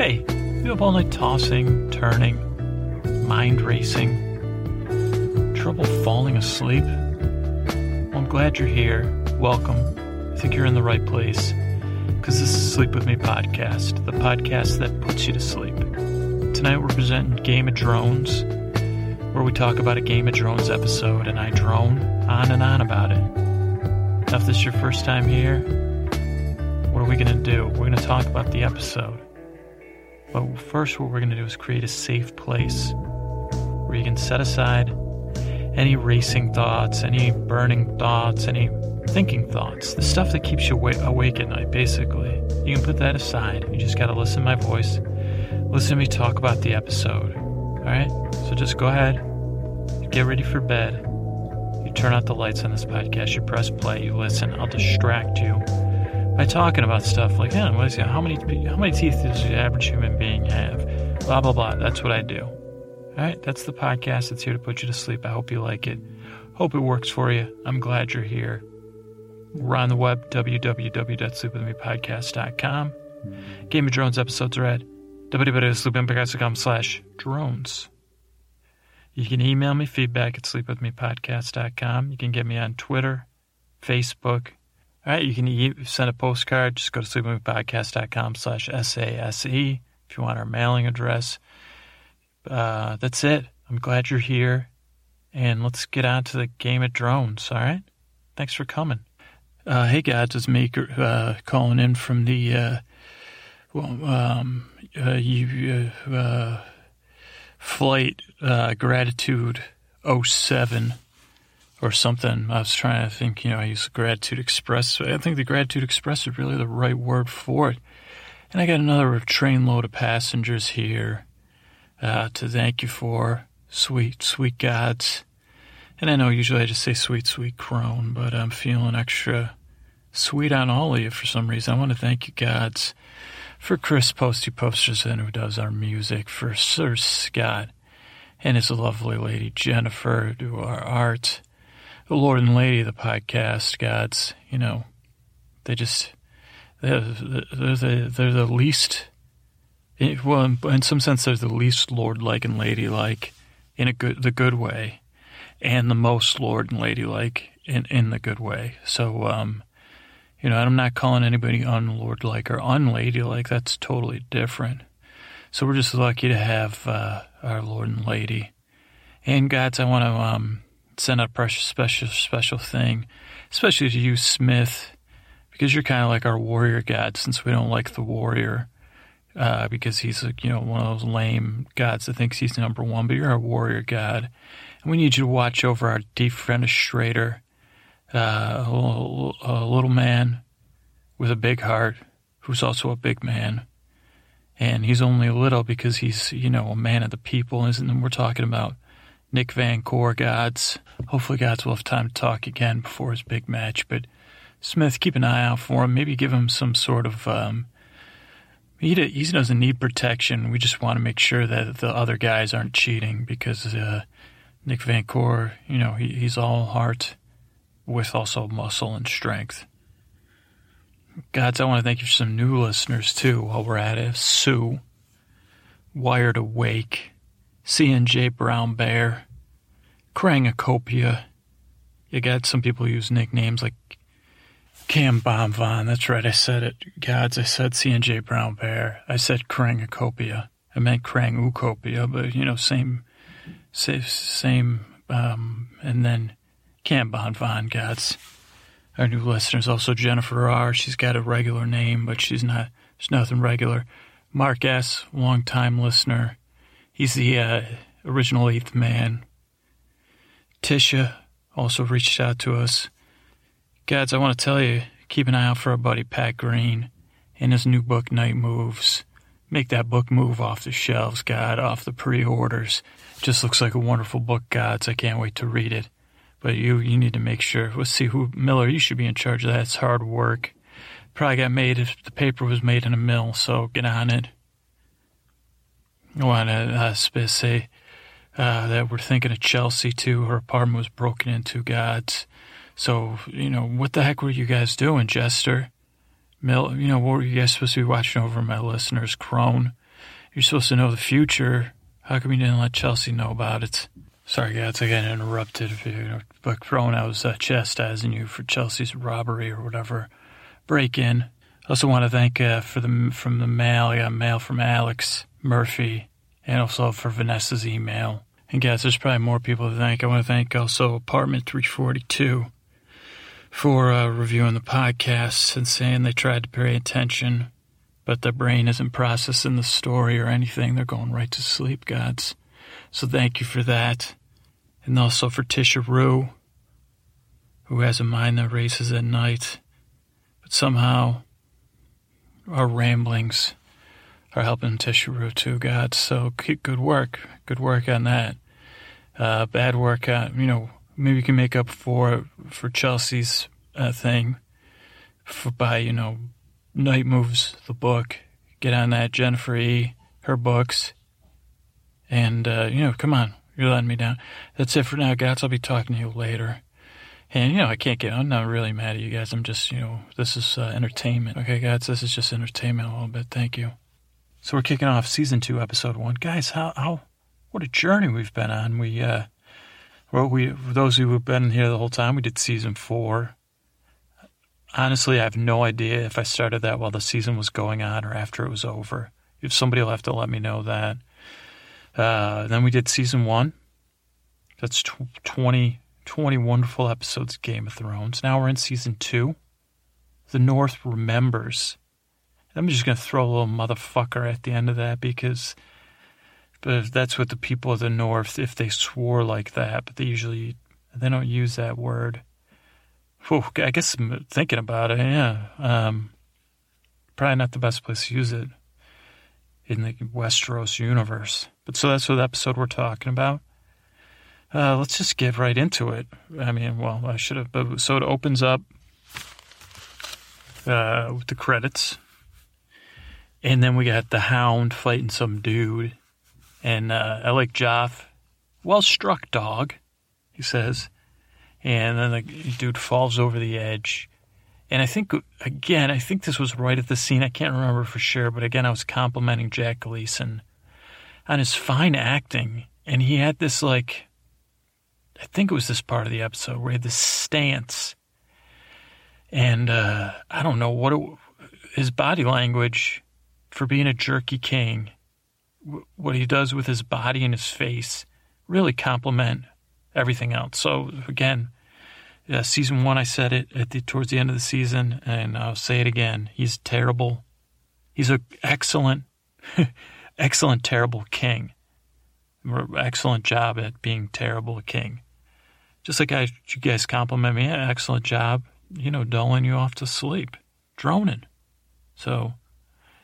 Hey, you up all night tossing, turning, mind racing, trouble falling asleep? Well, I'm glad you're here. Welcome. I think you're in the right place because this is Sleep With Me podcast, the podcast that puts you to sleep. Tonight we're presenting Game of Drones, where we talk about a Game of Drones episode and I drone on and on about it. Now, if this is your first time here, what are we going to do? We're going to talk about the episode. But first, what we're going to do is create a safe place where you can set aside any racing thoughts, any burning thoughts, any thinking thoughts, the stuff that keeps you awa- awake at night, basically. You can put that aside. You just got to listen to my voice, listen to me talk about the episode. All right? So just go ahead, get ready for bed. You turn out the lights on this podcast, you press play, you listen. I'll distract you by talking about stuff like, yeah, what is it? How many how many teeth does the average human being have? Blah blah blah. That's what I do. All right, that's the podcast that's here to put you to sleep. I hope you like it. Hope it works for you. I'm glad you're here. We're on the web, www.sleepwithmepodcast.com. Game of Drones episodes are at www.sleepwithmepodcast.com slash drones. You can email me feedback at sleepwithmepodcast.com. You can get me on Twitter, Facebook. All right, you can send a postcard. Just go to sleepwithmepodcast.com slash S-A-S-E if you want our mailing address. Uh, that's it. I'm glad you're here. And let's get on to the game of drones, all right? Thanks for coming. Uh, hey, guys, it's me uh, calling in from the uh, well, um, uh, you, uh, flight gratitude 07 or something. I was trying to think, you know, I use gratitude express. I think the gratitude express is really the right word for it. And I got another train load of passengers here uh, to thank you for. Sweet, sweet gods. And I know usually I just say sweet, sweet crone, but I'm feeling extra sweet on all of you for some reason. I want to thank you, gods, for Chris Posty Posterson, who does our music, for Sir Scott and his lovely lady Jennifer, who do our art, the Lord and Lady of the podcast, gods. You know, they just, they're, they're, the, they're the least, well, in, in some sense, they're the least Lord-like and lady-like in a good, the good way, and the most Lord and lady-like in, in the good way. So, um, you know, I'm not calling anybody unlordlike or unladylike. That's totally different. So we're just lucky to have uh, our Lord and Lady. And gods, I want to um, send out a precious, special, special thing, especially to you, Smith, because you're kind of like our warrior god. Since we don't like the warrior, uh, because he's you know one of those lame gods that thinks he's number one, but you're our warrior god, and we need you to watch over our defenestrator uh, a, little, a little man with a big heart who's also a big man. And he's only little because he's, you know, a man of the people. Isn't and we're talking about Nick Van Core gods. Hopefully, gods will have time to talk again before his big match. But Smith, keep an eye out for him. Maybe give him some sort of. Um, he, he doesn't need protection. We just want to make sure that the other guys aren't cheating because uh, Nick Van Core, you know, he, he's all heart with also muscle and strength. Gods, I want to thank you for some new listeners too while we're at it. Sue, Wired Awake, CNJ Brown Bear, Krangacopia. You got some people use nicknames like Cam Bonvon. That's right, I said it. Gods, I said CNJ Brown Bear. I said Krangacopia. I meant Krangukopia, but you know, same, same, same um, and then Cam Bonvon, gods our new listeners. Also, Jennifer R. She's got a regular name, but she's not. There's nothing regular. Mark S. Longtime listener. He's the uh, original eighth man. Tisha also reached out to us. Gads, I want to tell you, keep an eye out for our buddy Pat Green and his new book, Night Moves. Make that book move off the shelves, God, off the pre-orders. Just looks like a wonderful book, Gods. I can't wait to read it. But you, you need to make sure. Let's see who Miller. You should be in charge of that. It's hard work. Probably got made if the paper was made in a mill. So get on it. I want to uh, say uh, that we're thinking of Chelsea too. Her apartment was broken into. Gods. So you know what the heck were you guys doing, Jester? Mill, you know what were you guys supposed to be watching over my listeners? Crone. you're supposed to know the future. How come you didn't let Chelsea know about it? Sorry, guys, I got interrupted. But Crone, I was uh, chastising you for Chelsea's robbery or whatever break in. I Also, want to thank uh, for the from the mail. I got mail from Alex Murphy, and also for Vanessa's email. And guys, there's probably more people to thank. I want to thank also Apartment 342 for uh, reviewing the podcast and saying they tried to pay attention, but their brain isn't processing the story or anything. They're going right to sleep, gods. So thank you for that. And also for Tisha Rue, who has a mind that races at night. But somehow our ramblings are helping Rue too, God. So good work. Good work on that. Uh, bad work on, you know, maybe you can make up for for Chelsea's uh, thing for, by, you know, Night Moves, the book. Get on that. Jennifer E., her books. And, uh, you know, come on. You're letting me down. That's it for now, guys. I'll be talking to you later. And, you know, I can't get, I'm not really mad at you guys. I'm just, you know, this is uh, entertainment. Okay, guys, this is just entertainment a little bit. Thank you. So we're kicking off season two, episode one. Guys, how, how, what a journey we've been on. We, uh, well, we, for those who have been here the whole time, we did season four. Honestly, I have no idea if I started that while the season was going on or after it was over. If somebody will have to let me know that. Uh, then we did season one. That's tw- 20, 20 wonderful episodes of Game of Thrones. Now we're in season two. The North remembers. I'm just going to throw a little motherfucker at the end of that because but that's what the people of the North, if they swore like that, but they usually, they don't use that word. Whew, I guess I'm thinking about it, yeah. Um, probably not the best place to use it in the Westeros universe. But so that's what episode we're talking about. Uh, let's just get right into it. I mean, well, I should have. But so it opens up uh, with the credits, and then we got the Hound fighting some dude, and uh, I like Joff. Well struck, dog, he says, and then the dude falls over the edge. And I think, again, I think this was right at the scene. I can't remember for sure, but again, I was complimenting Jack Gleeson on his fine acting. And he had this, like, I think it was this part of the episode where he had this stance. And uh, I don't know what it, his body language for being a jerky king, what he does with his body and his face, really complement everything else. So, again, uh, season one, I said it at the, towards the end of the season, and I'll say it again. He's terrible. He's an excellent, excellent, terrible king. Excellent job at being terrible king. Just like I, you guys compliment me, yeah, excellent job. You know, dulling you off to sleep, droning. So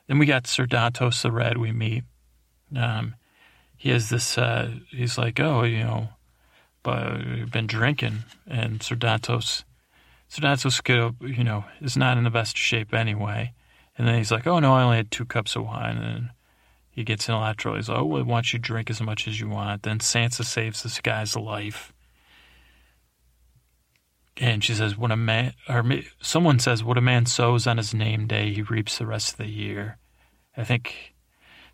then we got Sir Dontos the Red. We meet. Um, he has this. Uh, he's like, oh, you know, but we've been drinking, and Dontos, Sir Dontos, you know, is not in the best shape anyway. And then he's like, oh no, I only had two cups of wine, and he gets in a lot of trouble. He's like, oh, well, why don't you drink as much as you want? Then Sansa saves this guy's life. And she says, "When a man, or someone says, what a man sows on his name day, he reaps the rest of the year." I think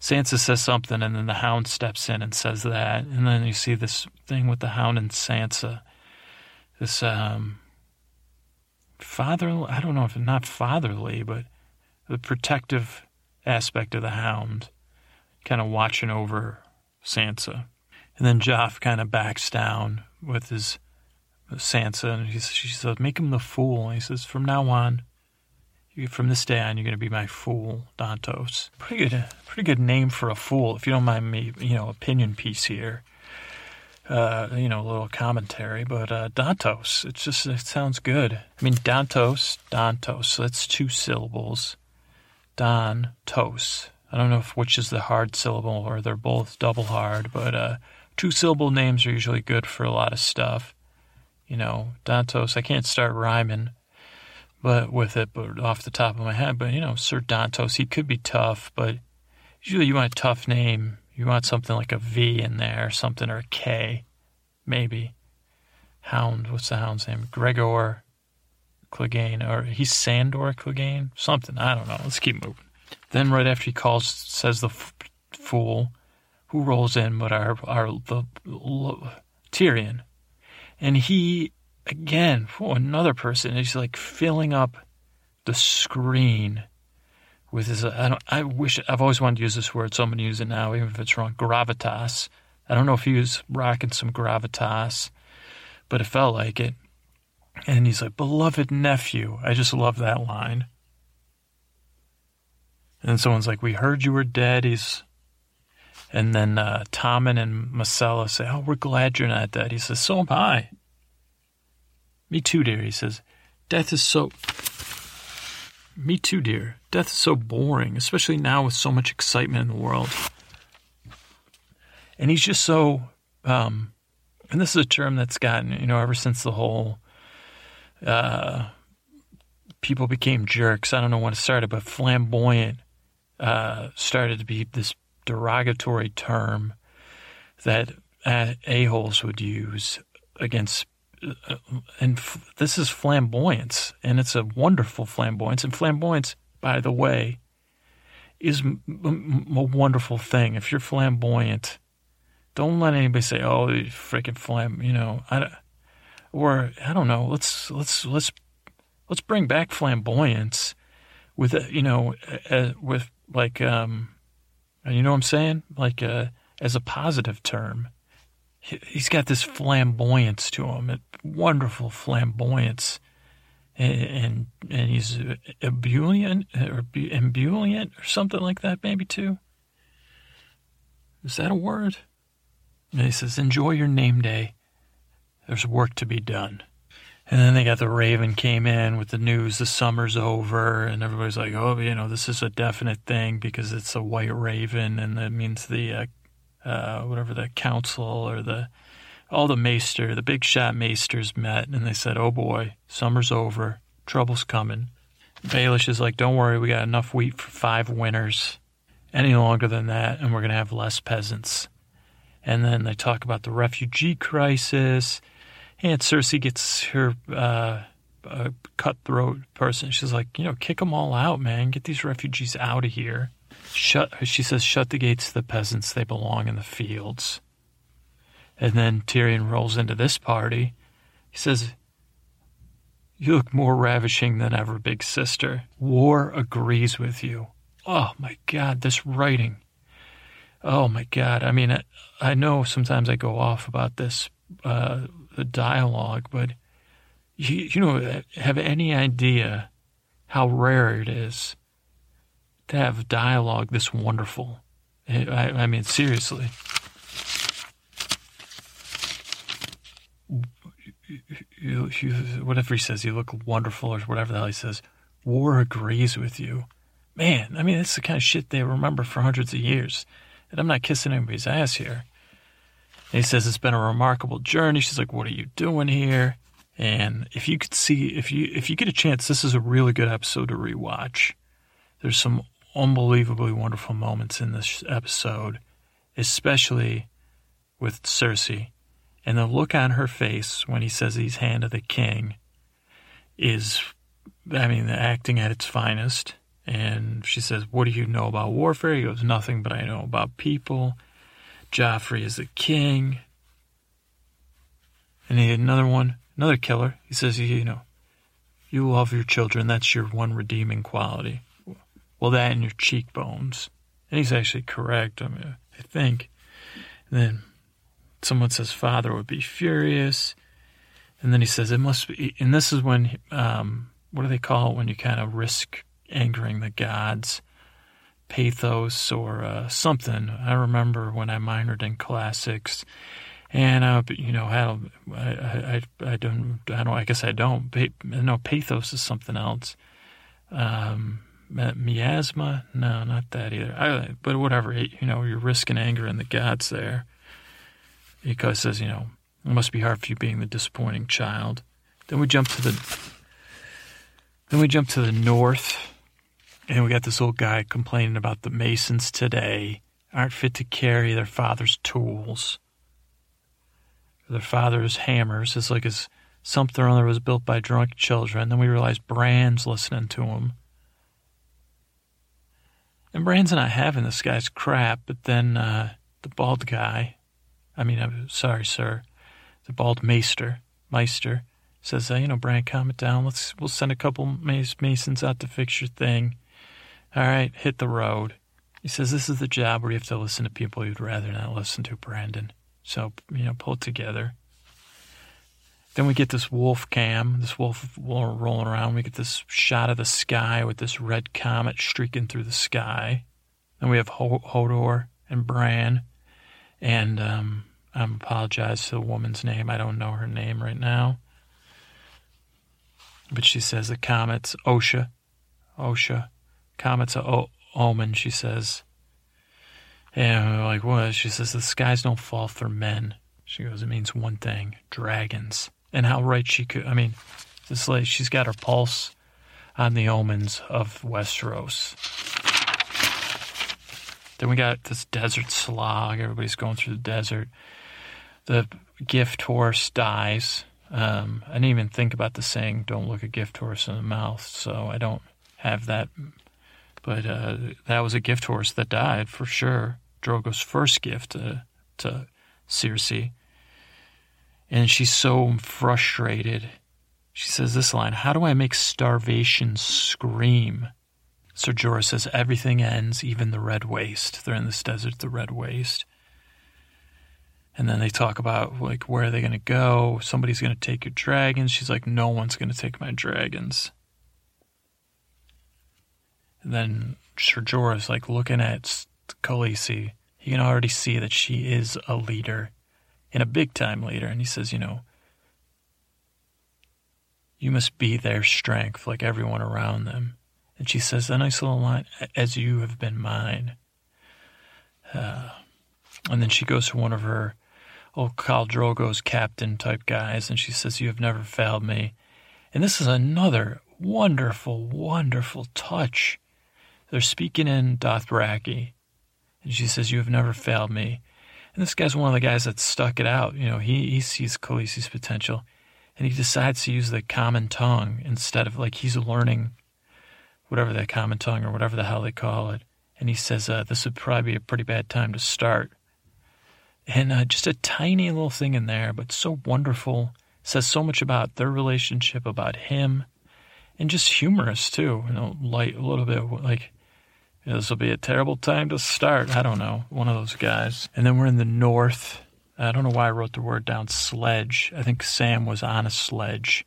Sansa says something, and then the Hound steps in and says that, and then you see this thing with the Hound and Sansa, this um, father. I don't know if not fatherly, but the protective aspect of the Hound, kind of watching over Sansa, and then Joff kind of backs down with his Sansa, and he's, she says, "Make him the fool." And he says, "From now on." from this day on, you're going to be my fool, Dontos. Pretty good, pretty good name for a fool, if you don't mind me, you know, opinion piece here. Uh, you know, a little commentary, but uh, Dontos, it's just, it sounds good. I mean, Dontos, Dontos, so that's two syllables. Don, tos. I don't know if which is the hard syllable or they're both double hard, but uh, two syllable names are usually good for a lot of stuff. You know, Dontos, I can't start rhyming but with it, but off the top of my head. But you know, Sir Dontos, he could be tough, but usually you want a tough name. You want something like a V in there, something or a K, maybe. Hound, what's the hound's name? Gregor Clegane, or he's Sandor Clegane, something. I don't know. Let's keep moving. Then right after he calls, says the f- fool who rolls in but our our the, Tyrion, and he again, oh, another person is like filling up the screen with his. I don't. I wish I've always wanted to use this word, so I'm going to use it now, even if it's wrong. Gravitas. I don't know if he was rocking some gravitas, but it felt like it. And he's like, beloved nephew. I just love that line. And someone's like, we heard you were dead. He's, and then uh, Tommen and Myrcella say, oh, we're glad you're not dead. He says, so am I. Me too, dear. He says, death is so. Me too, dear. Death is so boring, especially now with so much excitement in the world. And he's just so, um, and this is a term that's gotten, you know, ever since the whole uh, people became jerks. I don't know when it started, but flamboyant uh, started to be this derogatory term that a-holes would use against uh, and f- this is flamboyance, and it's a wonderful flamboyance. And flamboyance, by the way, is m- m- a wonderful thing. If you're flamboyant, don't let anybody say, "Oh, freaking flam," you know. I, or I don't know. Let's let's let's let's bring back flamboyance with you know uh, with like um, you know what I'm saying, like uh, as a positive term he's got this flamboyance to him, a wonderful flamboyance, and and, he's ebullient or ebullient or something like that, maybe too. Is that a word? And he says, "Enjoy your name day. There's work to be done." And then they got the Raven came in with the news the summer's over, and everybody's like, "Oh, you know, this is a definite thing because it's a white Raven, and that means the uh, uh, whatever the council or the all the maester, the big shot maesters met, and they said, "Oh boy, summer's over, trouble's coming." Baelish is like, "Don't worry, we got enough wheat for five winters. Any longer than that, and we're gonna have less peasants." And then they talk about the refugee crisis. And Cersei gets her uh, cutthroat person. She's like, you know, kick them all out, man. Get these refugees out of here. Shut, she says, shut the gates to the peasants. They belong in the fields. And then Tyrion rolls into this party. He says, You look more ravishing than ever, big sister. War agrees with you. Oh my God, this writing. Oh my God. I mean, I, I know sometimes I go off about this, uh, the dialogue, but you, you know, have any idea how rare it is to have dialogue this wonderful. I, I mean, seriously. You, you, whatever he says, you look wonderful, or whatever the hell he says. War agrees with you. Man, I mean, that's the kind of shit they remember for hundreds of years. And I'm not kissing anybody's ass here. And he says it's been a remarkable journey. She's like, "What are you doing here?" And if you could see, if you if you get a chance, this is a really good episode to rewatch. There's some unbelievably wonderful moments in this episode, especially with Cersei. And the look on her face when he says he's hand of the king is, I mean, the acting at its finest. And she says, What do you know about warfare? He goes, Nothing, but I know about people. Joffrey is the king. And he had another one, another killer. He says, You know, you love your children. That's your one redeeming quality. Well, that and your cheekbones. And he's actually correct, I mean, I think. And then someone says, Father would be furious. And then he says, It must be. And this is when, um, what do they call it when you kind of risk angering the gods? Pathos or uh, something. I remember when I minored in classics. And uh, you know, I, I, I, I don't, I don't, I guess I don't. No, pathos is something else. Um, miasma? No, not that either. I, but whatever, you know, you're risking anger in the gods there. Because says, you know, it must be hard for you being the disappointing child. Then we jump to the then we jump to the north, and we got this old guy complaining about the masons today aren't fit to carry their father's tools. Their father's hammers. It's like his something or other was built by drunk children. Then we realize Bran's listening to him. And Bran's not having this guy's crap, but then uh, the bald guy, I mean, I'm sorry, sir, the bald maester, meister, says, uh, you know, Bran, calm it down. Let's we'll send a couple masons out to fix your thing. All right, hit the road. He says, this is the job where you have to listen to people you'd rather not listen to, Brandon. So you know, pull it together. Then we get this wolf cam, this wolf rolling around. We get this shot of the sky with this red comet streaking through the sky. Then we have Hodor and Bran. And um, I apologize to the woman's name. I don't know her name right now. But she says the comet's Osha. Osha. Comet's a o- omen, she says. And we're like, what? She says the skies don't fall for men. She goes, it means one thing dragons and how right she could. I mean, this lady, she's got her pulse on the omens of Westeros. Then we got this desert slog. Everybody's going through the desert. The gift horse dies. Um, I didn't even think about the saying, don't look a gift horse in the mouth, so I don't have that. But uh, that was a gift horse that died for sure. Drogo's first gift to, to Cersei and she's so frustrated. She says this line How do I make starvation scream? Sir Jorah says, Everything ends, even the red waste. They're in this desert, the red waste. And then they talk about, like, where are they going to go? Somebody's going to take your dragons. She's like, No one's going to take my dragons. Then Sir Jorah's like looking at Khaleesi. He can already see that she is a leader and a big time leader. And he says, you know, you must be their strength like everyone around them. And she says a nice little line, as you have been mine. Uh, and then she goes to one of her old Khal Drogo's captain type guys, and she says, You have never failed me. And this is another wonderful, wonderful touch. They're speaking in Dothraki, and she says, You have never failed me. And this guy's one of the guys that stuck it out. You know, he, he sees Khaleesi's potential and he decides to use the common tongue instead of like he's learning whatever that common tongue or whatever the hell they call it. And he says, uh, this would probably be a pretty bad time to start. And uh, just a tiny little thing in there, but so wonderful. Says so much about their relationship, about him, and just humorous too. You know, light, a little bit like this will be a terrible time to start. I don't know. One of those guys. And then we're in the north. I don't know why I wrote the word down sledge. I think Sam was on a sledge.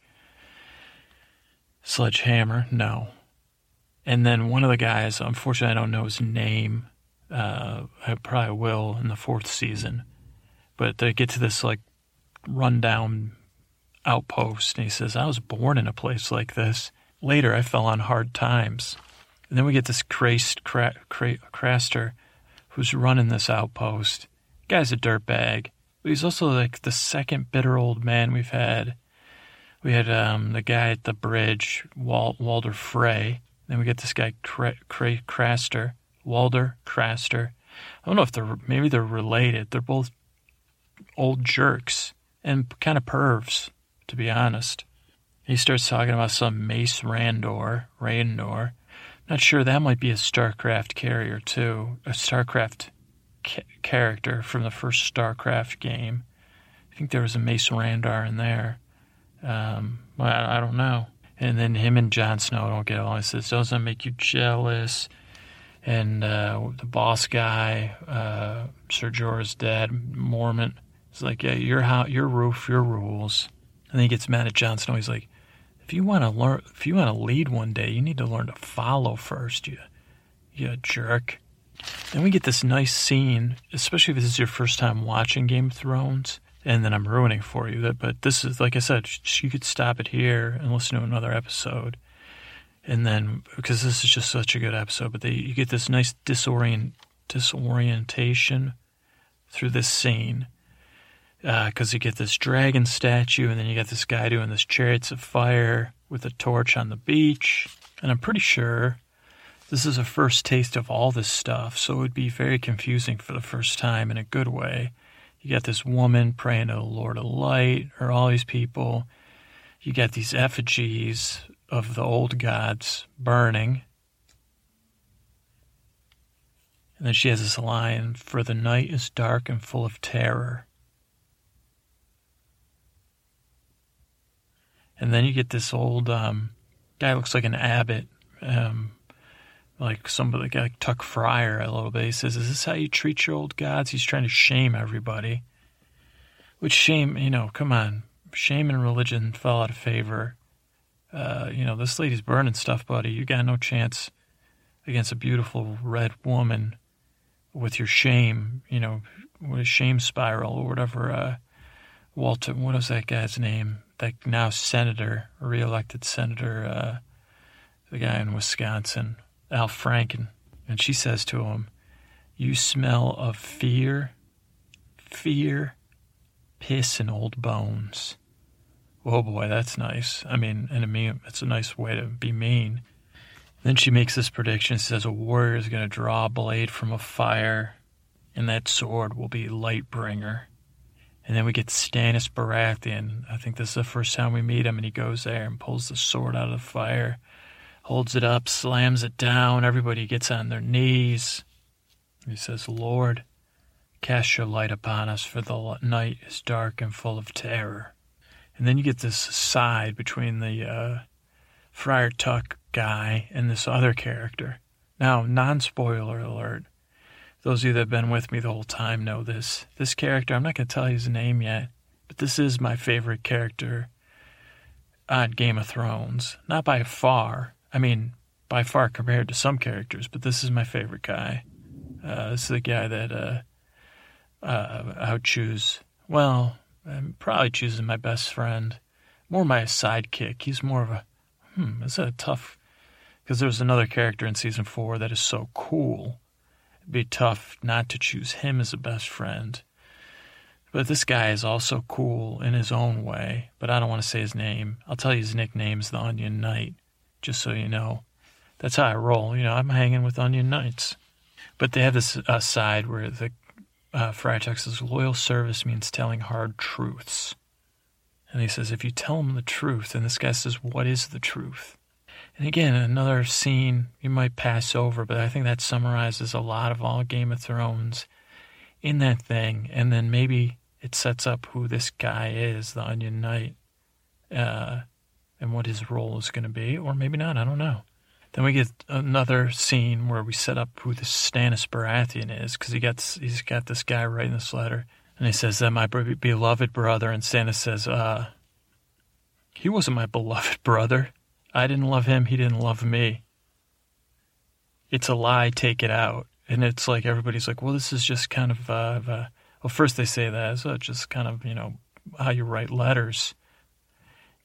Sledgehammer? No. And then one of the guys, unfortunately, I don't know his name. Uh, I probably will in the fourth season. But they get to this like rundown outpost, and he says, I was born in a place like this. Later, I fell on hard times. And then we get this Crast, Craster who's running this outpost. guy's a dirtbag, but he's also like the second bitter old man we've had. We had um, the guy at the bridge, Wal- Frey. Then we get this guy Cra- Cra- Craster, Walder Craster. I don't know if they're maybe they're related. They're both old jerks and kind of pervs, to be honest. He starts talking about some Mace Randor, Randor, not sure that might be a StarCraft carrier too, a StarCraft ca- character from the first StarCraft game. I think there was a Mace Randar in there. Um, I, I don't know. And then him and Jon Snow don't get along. He says, "Doesn't make you jealous?" And uh, the boss guy, uh, Sir Jorah's dad, Mormont, is like, "Yeah, your house, your roof, your rules." And then he gets mad at Jon Snow. He's like, if you want to learn, if you want to lead one day, you need to learn to follow first. You, you jerk. Then we get this nice scene, especially if this is your first time watching Game of Thrones, and then I'm ruining for you. That, but this is like I said, you could stop it here and listen to another episode, and then because this is just such a good episode. But they, you get this nice disorient disorientation through this scene because uh, you get this dragon statue, and then you got this guy doing this chariots of fire with a torch on the beach. And I'm pretty sure this is a first taste of all this stuff, so it would be very confusing for the first time in a good way. You got this woman praying to the Lord of Light, or all these people. You got these effigies of the old gods burning. And then she has this line For the night is dark and full of terror. And then you get this old um, guy looks like an abbot, um, like somebody like Tuck Friar a little bit. He says, "Is this how you treat your old gods?" He's trying to shame everybody. Which shame, you know? Come on, shame and religion fell out of favor. Uh, you know, this lady's burning stuff, buddy. You got no chance against a beautiful red woman with your shame. You know, with a shame spiral or whatever. Uh, Walter, what was that guy's name? That now senator, reelected senator, uh, the guy in Wisconsin, Al Franken. And she says to him, You smell of fear, fear, piss, and old bones. Oh boy, that's nice. I mean, and a mean, it's a nice way to be mean. Then she makes this prediction. She says a warrior is going to draw a blade from a fire, and that sword will be Lightbringer. And then we get Stannis Baratheon. I think this is the first time we meet him, and he goes there and pulls the sword out of the fire, holds it up, slams it down. Everybody gets on their knees. He says, Lord, cast your light upon us, for the night is dark and full of terror. And then you get this side between the uh, Friar Tuck guy and this other character. Now, non spoiler alert those of you that have been with me the whole time know this. This character, I'm not going to tell you his name yet, but this is my favorite character on Game of Thrones. Not by far. I mean, by far compared to some characters, but this is my favorite guy. Uh, this is the guy that uh, uh, I would choose. Well, I'm probably choosing my best friend. More my sidekick. He's more of a, hmm, is that a tough? Because there's another character in season four that is so cool be tough not to choose him as a best friend. But this guy is also cool in his own way, but I don't want to say his name. I'll tell you his nickname's the Onion Knight, just so you know. That's how I roll. You know, I'm hanging with Onion Knights. But they have this uh, side where the uh, says loyal service means telling hard truths. And he says, if you tell him the truth, and this guy says, what is the truth? And again, another scene you might pass over, but I think that summarizes a lot of all Game of Thrones in that thing. And then maybe it sets up who this guy is, the Onion Knight, uh, and what his role is going to be, or maybe not. I don't know. Then we get another scene where we set up who this Stannis Baratheon is, because he gets he's got this guy writing this letter, and he says that my beloved brother, and Stannis says, uh, he wasn't my beloved brother. I didn't love him, he didn't love me. It's a lie, take it out. And it's like everybody's like, well, this is just kind of, uh, uh well, first they say that, it's just kind of, you know, how you write letters.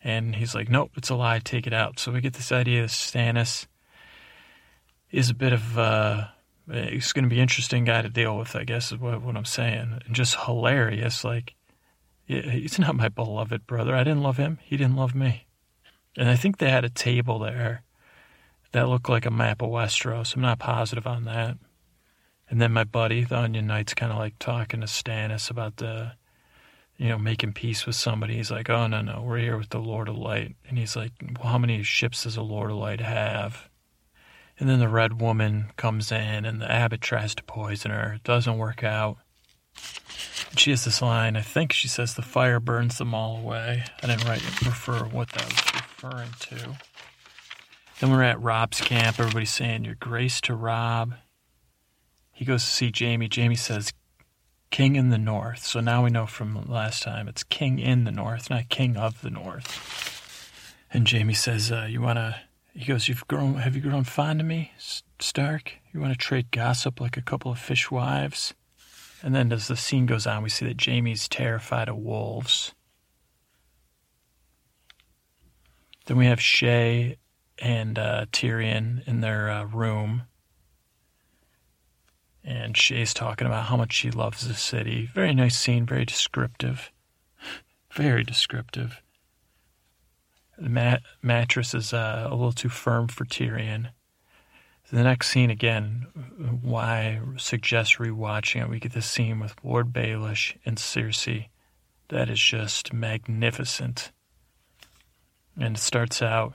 And he's like, nope, it's a lie, take it out. So we get this idea that Stannis is a bit of, uh, he's going to be interesting guy to deal with, I guess, is what, what I'm saying. And just hilarious. Like, he's not my beloved brother. I didn't love him. He didn't love me. And I think they had a table there that looked like a map of Westeros. I'm not positive on that. And then my buddy, the Onion Knight's kind of like talking to Stannis about the, you know, making peace with somebody. He's like, oh, no, no, we're here with the Lord of Light. And he's like, well, how many ships does the Lord of Light have? And then the Red Woman comes in and the abbot tries to poison her. It doesn't work out. She has this line, I think she says, the fire burns them all away. I didn't write refer what that was referring to. Then we're at Robb's camp. Everybody's saying, Your grace to Rob. He goes to see Jaime. Jaime says, King in the North. So now we know from last time it's King in the North, not King of the North. And Jaime says, uh, You want to. He goes, You've grown. Have you grown fond of me, Stark? You want to trade gossip like a couple of fishwives? And then as the scene goes on, we see that Jaime's terrified of wolves. Then we have Shae and uh, Tyrion in their uh, room. And Shae's talking about how much she loves the city. Very nice scene, very descriptive. Very descriptive. The mat- mattress is uh, a little too firm for Tyrion. The next scene, again, why I suggest rewatching it, we get the scene with Lord Baelish and Cersei. That is just magnificent. And it starts out,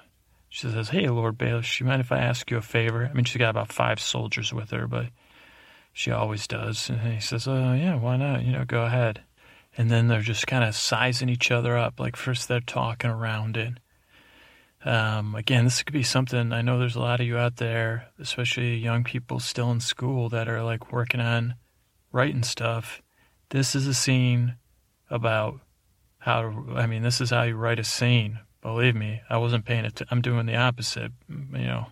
she says, Hey, Lord Baelish, you mind if I ask you a favor? I mean, she's got about five soldiers with her, but She always does. And he says, Oh, yeah, why not? You know, go ahead. And then they're just kind of sizing each other up. Like, first they're talking around it. Um, again, this could be something I know there's a lot of you out there, especially young people still in school, that are like working on writing stuff. This is a scene about how to, I mean, this is how you write a scene. Believe me, I wasn't paying it. I'm doing the opposite, you know.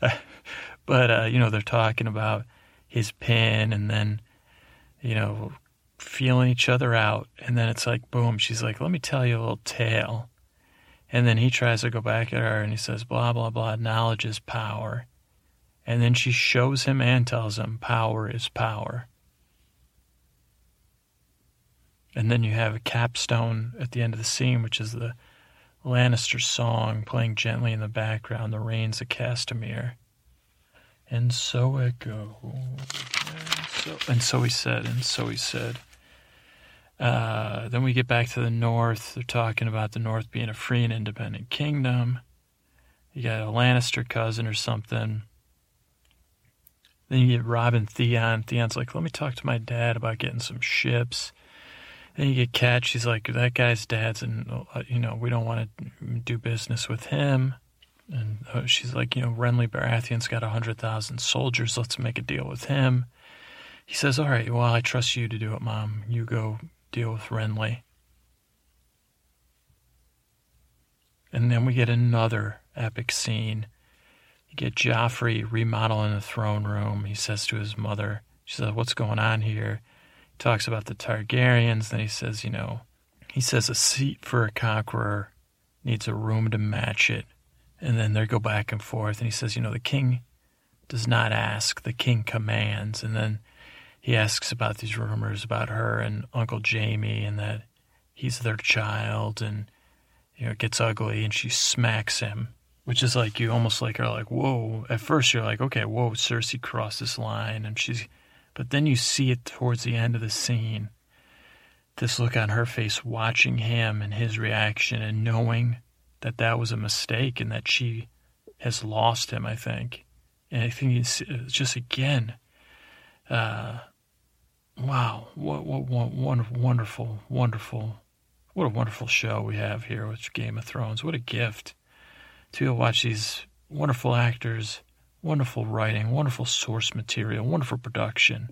but, uh, you know, they're talking about his pen and then, you know, feeling each other out. And then it's like, boom, she's like, let me tell you a little tale and then he tries to go back at her and he says, blah, blah, blah, knowledge is power. And then she shows him and tells him, power is power. And then you have a capstone at the end of the scene, which is the Lannister song playing gently in the background, The Rains of Castamere. And so it goes. And so, and so he said, and so he said. Uh, then we get back to the north. They're talking about the north being a free and independent kingdom. You got a Lannister cousin or something. Then you get Robin Theon. Theon's like, let me talk to my dad about getting some ships. Then you get Cat. She's like, that guy's dad's, and you know we don't want to do business with him. And uh, she's like, you know, Renly Baratheon's got a hundred thousand soldiers. Let's make a deal with him. He says, all right, well, I trust you to do it, Mom. You go deal with Renly. And then we get another epic scene. You get Joffrey remodeling the throne room. He says to his mother, she says, What's going on here? He talks about the Targaryens. Then he says, You know, he says a seat for a conqueror needs a room to match it. And then they go back and forth. And he says, You know, the king does not ask, the king commands. And then he asks about these rumors about her and Uncle Jaime and that he's their child and you know it gets ugly and she smacks him which is like you almost like are like whoa. At first you're like okay whoa Cersei crossed this line and she's but then you see it towards the end of the scene. This look on her face watching him and his reaction and knowing that that was a mistake and that she has lost him I think. And I think it's just again uh, wow, what, what, what wonderful, wonderful, wonderful, what a wonderful show we have here with Game of Thrones. What a gift to be able to watch these wonderful actors, wonderful writing, wonderful source material, wonderful production.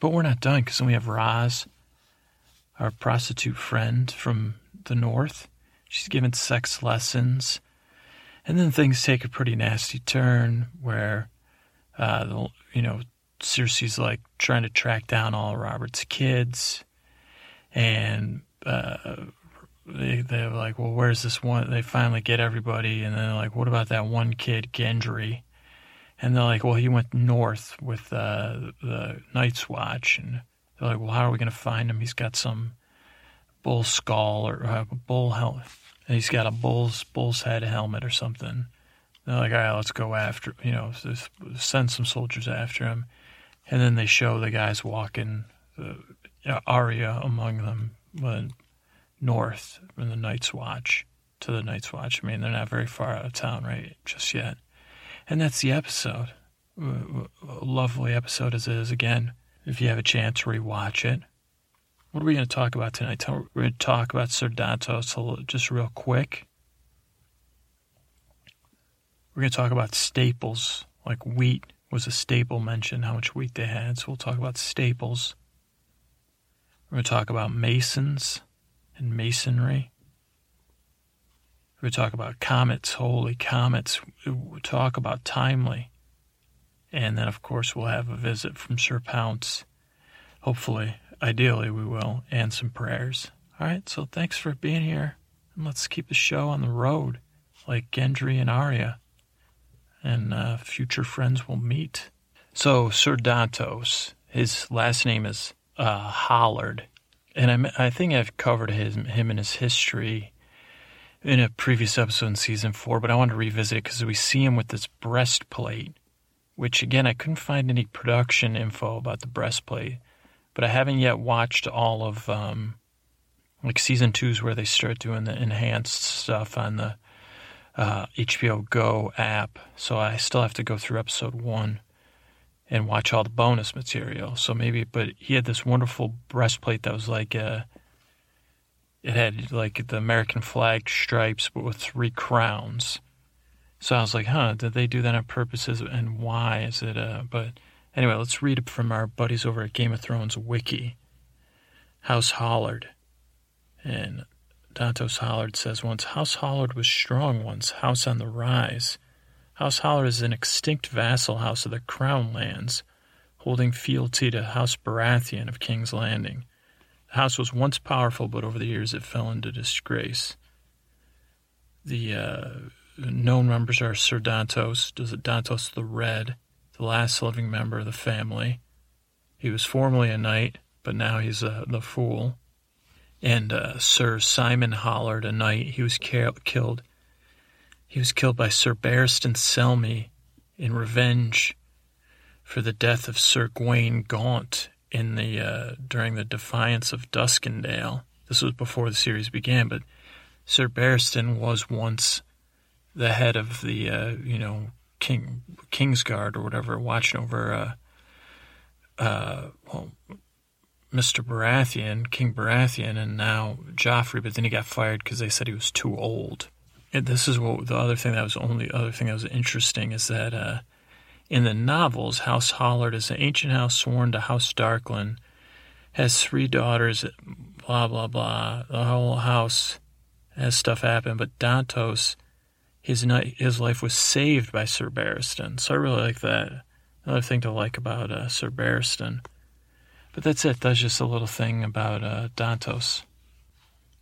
But we're not done because then we have Ros, our prostitute friend from the north. She's given sex lessons. And then things take a pretty nasty turn where, uh, you know, Cersei's like trying to track down all Robert's kids, and uh, they they're like, well, where's this one? They finally get everybody, and then they're like, what about that one kid, Gendry? And they're like, well, he went north with uh, the Night's Watch, and they're like, well, how are we going to find him? He's got some bull skull or uh, bull helmet. and He's got a bull's bull's head helmet or something. They're like, all right, let's go after, you know, send some soldiers after him and then they show the guys walking, uh, Arya among them, went north in the Night's Watch to the Night's Watch. I mean, they're not very far out of town, right, just yet. And that's the episode. Uh, uh, a lovely episode as it is. Again, if you have a chance, rewatch it. What are we going to talk about tonight? We're going to talk about Sir Dontos just real quick. We're going to talk about staples like wheat, was a staple mentioned, how much wheat they had. So we'll talk about staples. We're going to talk about masons and masonry. We're going to talk about comets, holy comets. We'll talk about timely. And then, of course, we'll have a visit from Sir Pounce. Hopefully, ideally, we will, and some prayers. All right, so thanks for being here. And let's keep the show on the road like Gendry and Arya and uh, future friends will meet. So, Sir Dontos, his last name is uh, Hollard, and I, I think I've covered his, him and his history in a previous episode in season four, but I want to revisit it because we see him with this breastplate, which again, I couldn't find any production info about the breastplate, but I haven't yet watched all of um, like season two's where they start doing the enhanced stuff on the uh, HBO Go app, so I still have to go through episode one and watch all the bonus material. So maybe, but he had this wonderful breastplate that was like a, uh, it had like the American flag stripes, but with three crowns. So I was like, huh, did they do that on purposes and why is it, uh, but anyway, let's read it from our buddies over at Game of Thrones Wiki. House Hollard. And Dontos Hollard says once, House Hollard was strong once, house on the rise. House Hollard is an extinct vassal house of the Crown lands, holding fealty to House Baratheon of King's Landing. The house was once powerful, but over the years it fell into disgrace. The uh, known members are Sir Dontos, Dontos the Red, the last living member of the family. He was formerly a knight, but now he's uh, the fool. And uh, Sir Symon Hollard, a knight, he was ca- killed he was killed by Sir Barristan Selmy in revenge for the death of Sir Gwayne Gaunt in the uh, during the Defiance of Duskendale. This was before the series began, but Sir Barristan was once the head of the uh, you know King Kingsguard or whatever, watching over uh, uh, well, Mr. Baratheon, King Baratheon, and now Joffrey. But then he got fired because they said he was too old and this is what the other thing that was only other thing that was interesting is that uh, in the novels, House Hollard is an ancient house sworn to House Darklyn, has three daughters, blah blah blah. The whole house has stuff happen, but Dontos, his his life was saved by Sir Barristan. So I really like that. Another thing to like about uh, Sir Barristan. But that's it. That's just a little thing about uh, Dontos.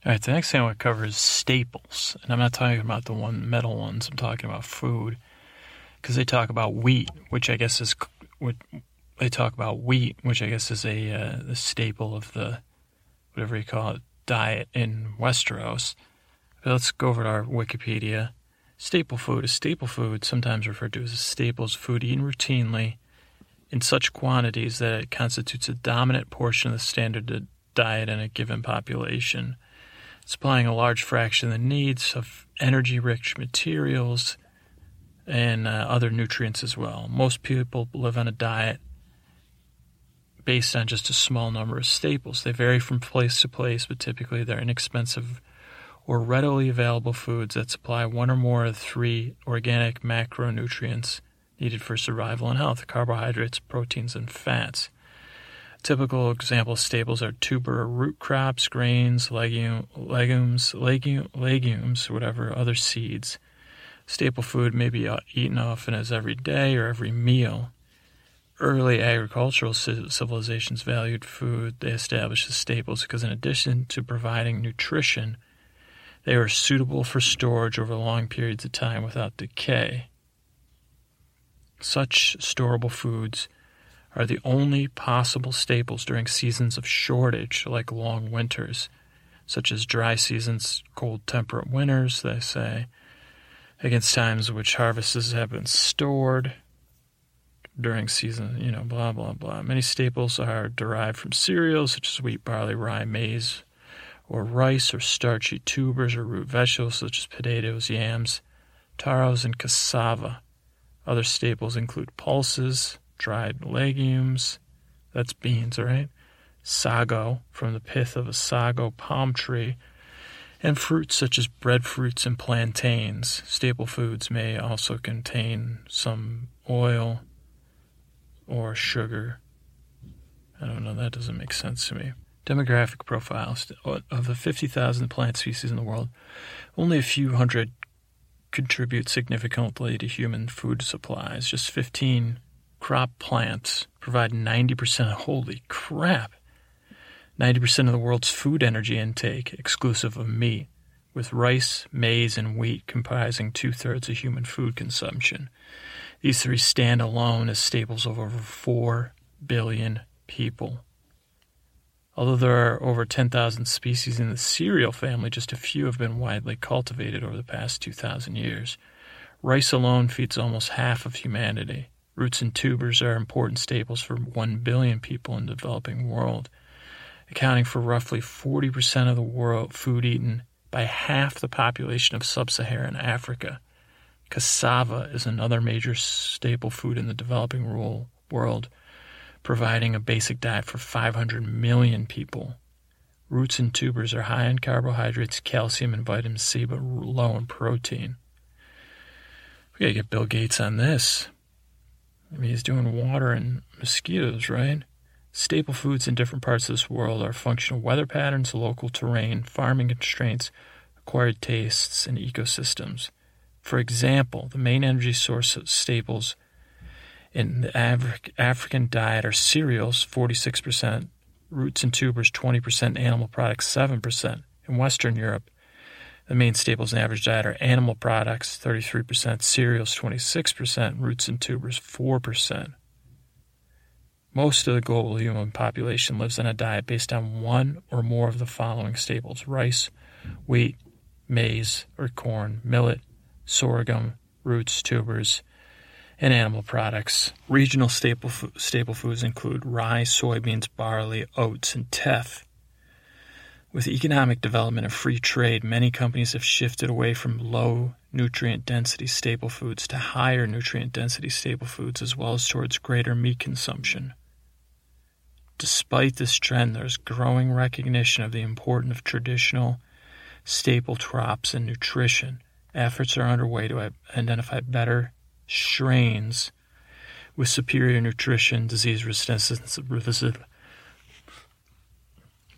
All right, the next thing I want to cover is staples. And I'm not talking about the one metal ones, I'm talking about food. Because they talk about wheat, which I guess is what they talk about wheat, which I guess is a uh, staple of the whatever you call it diet in Westeros. But let's go over to our Wikipedia. Staple food is staple food, sometimes referred to as staples food eaten routinely in such quantities that it constitutes a dominant portion of the standard diet in a given population supplying a large fraction of the needs of energy rich materials and uh, other nutrients as well. Most people live on a diet based on just a small number of staples. They vary from place to place, but typically they're inexpensive or readily available foods that supply one or more of three organic macronutrients needed for survival and health carbohydrates, proteins, and fats. Typical example staples are tuber root crops, grains, legume, legumes, legume, legumes, whatever, other seeds. Staple food may be uh, eaten often as every day or every meal. Early agricultural civilizations valued food they established as staples because, in addition to providing nutrition, they were suitable for storage over long periods of time without decay. Such storable foods are the only possible staples during seasons of shortage, like long winters, such as dry seasons, cold temperate winters, they say, against times which harvests have been stored during season, you know, blah, blah, blah. Many staples are derived from cereals such as wheat, barley, rye, maize, or rice, or starchy tubers or root vegetables such as potatoes, yams, taros, and cassava. Other staples include pulses, dried legumes, that's beans, right? Sago from the pith of a sago palm tree, and fruits such as breadfruits and plantains. Staple foods may also contain some oil or sugar. I don't know, that doesn't make sense to me. Demographic profiles of the 50,000 plant species in the world, only a few hundred contribute significantly to human food supplies. Just 15 crop plants provide 90% of, holy crap, 90% of the world's food energy intake, exclusive of meat, with rice, maize, and wheat comprising two thirds of human food consumption. These three stand alone as staples of over 4 billion people. Although there are over 10,000 species in the cereal family, just a few have been widely cultivated over the past 2,000 years. Rice alone feeds almost half of humanity. Roots and tubers are important staples for 1 billion people in the developing world, accounting for roughly 40% of the world food eaten by half the population of sub Saharan Africa. Cassava is another major staple food in the developing world, providing a basic diet for 500 million people. Roots and tubers are high in carbohydrates, calcium, and vitamin C, but low in protein. We gotta get Bill Gates on this. I mean, he's doing water and mosquitoes, right? Staple foods in different parts of this world are functional weather patterns, local terrain, farming constraints, acquired tastes, and ecosystems. For example, the main energy source of staples in the African diet are cereals, 46%, roots and tubers, 20%, animal products, 7%. In Western Europe, the main staples in the average diet are animal products, 33%, cereals, 26%, roots and tubers, 4%. Most of the global human population lives on a diet based on one or more of the following staples rice, wheat, maize or corn, millet, sorghum, roots, tubers, and animal products. Regional staple, staple foods include rye, soybeans, barley, oats, and teff. With economic development and free trade, many companies have shifted away from low nutrient density staple foods to higher nutrient density staple foods, as well as towards greater meat consumption. Despite this trend, there's growing recognition of the importance of traditional staple crops and nutrition efforts are underway to identify better strains with superior nutrition, disease resistance,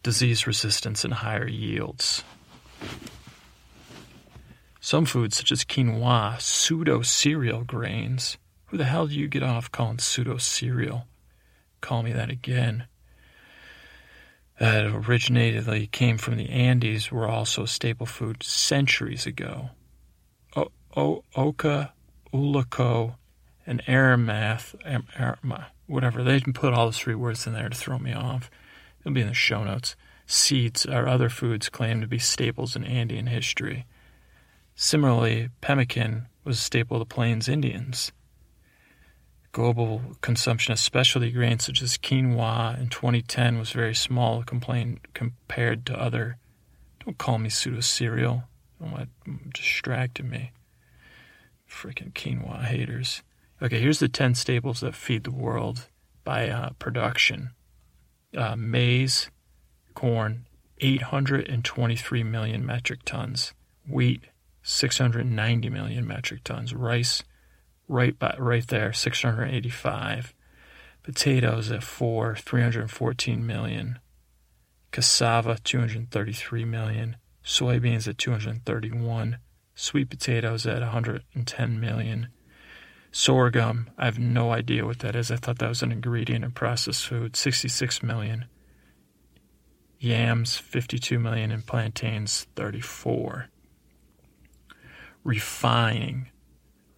disease resistance, and higher yields. Some foods, such as quinoa, pseudo cereal grains. Who the hell do you get off calling pseudo cereal? Call me that again. That originated, they came from the Andes, were also a staple food centuries ago. O- Oca, Ulako, and Aramath, whatever. They can put all the three words in there to throw me off. It'll be in the show notes. Seeds are other foods claimed to be staples in Andean history. Similarly, pemmican was a staple of the Plains Indians. Global consumption of specialty grains such as quinoa in 2010 was very small compared to other. Don't call me pseudo cereal. Don't want mm, distracting me. Freaking quinoa haters. Okay, here's the 10 staples that feed the world by uh, production. Uh, maize, corn, 823 million metric tons, wheat, 690 million metric tons, rice, right by, right there, 685, potatoes at 4, 314 million, cassava, 233 million, soybeans at 231, sweet potatoes at 110 million. Sorghum, I have no idea what that is. I thought that was an ingredient in processed food, 66 million. Yams, 52 million, and plantains, 34. Refining.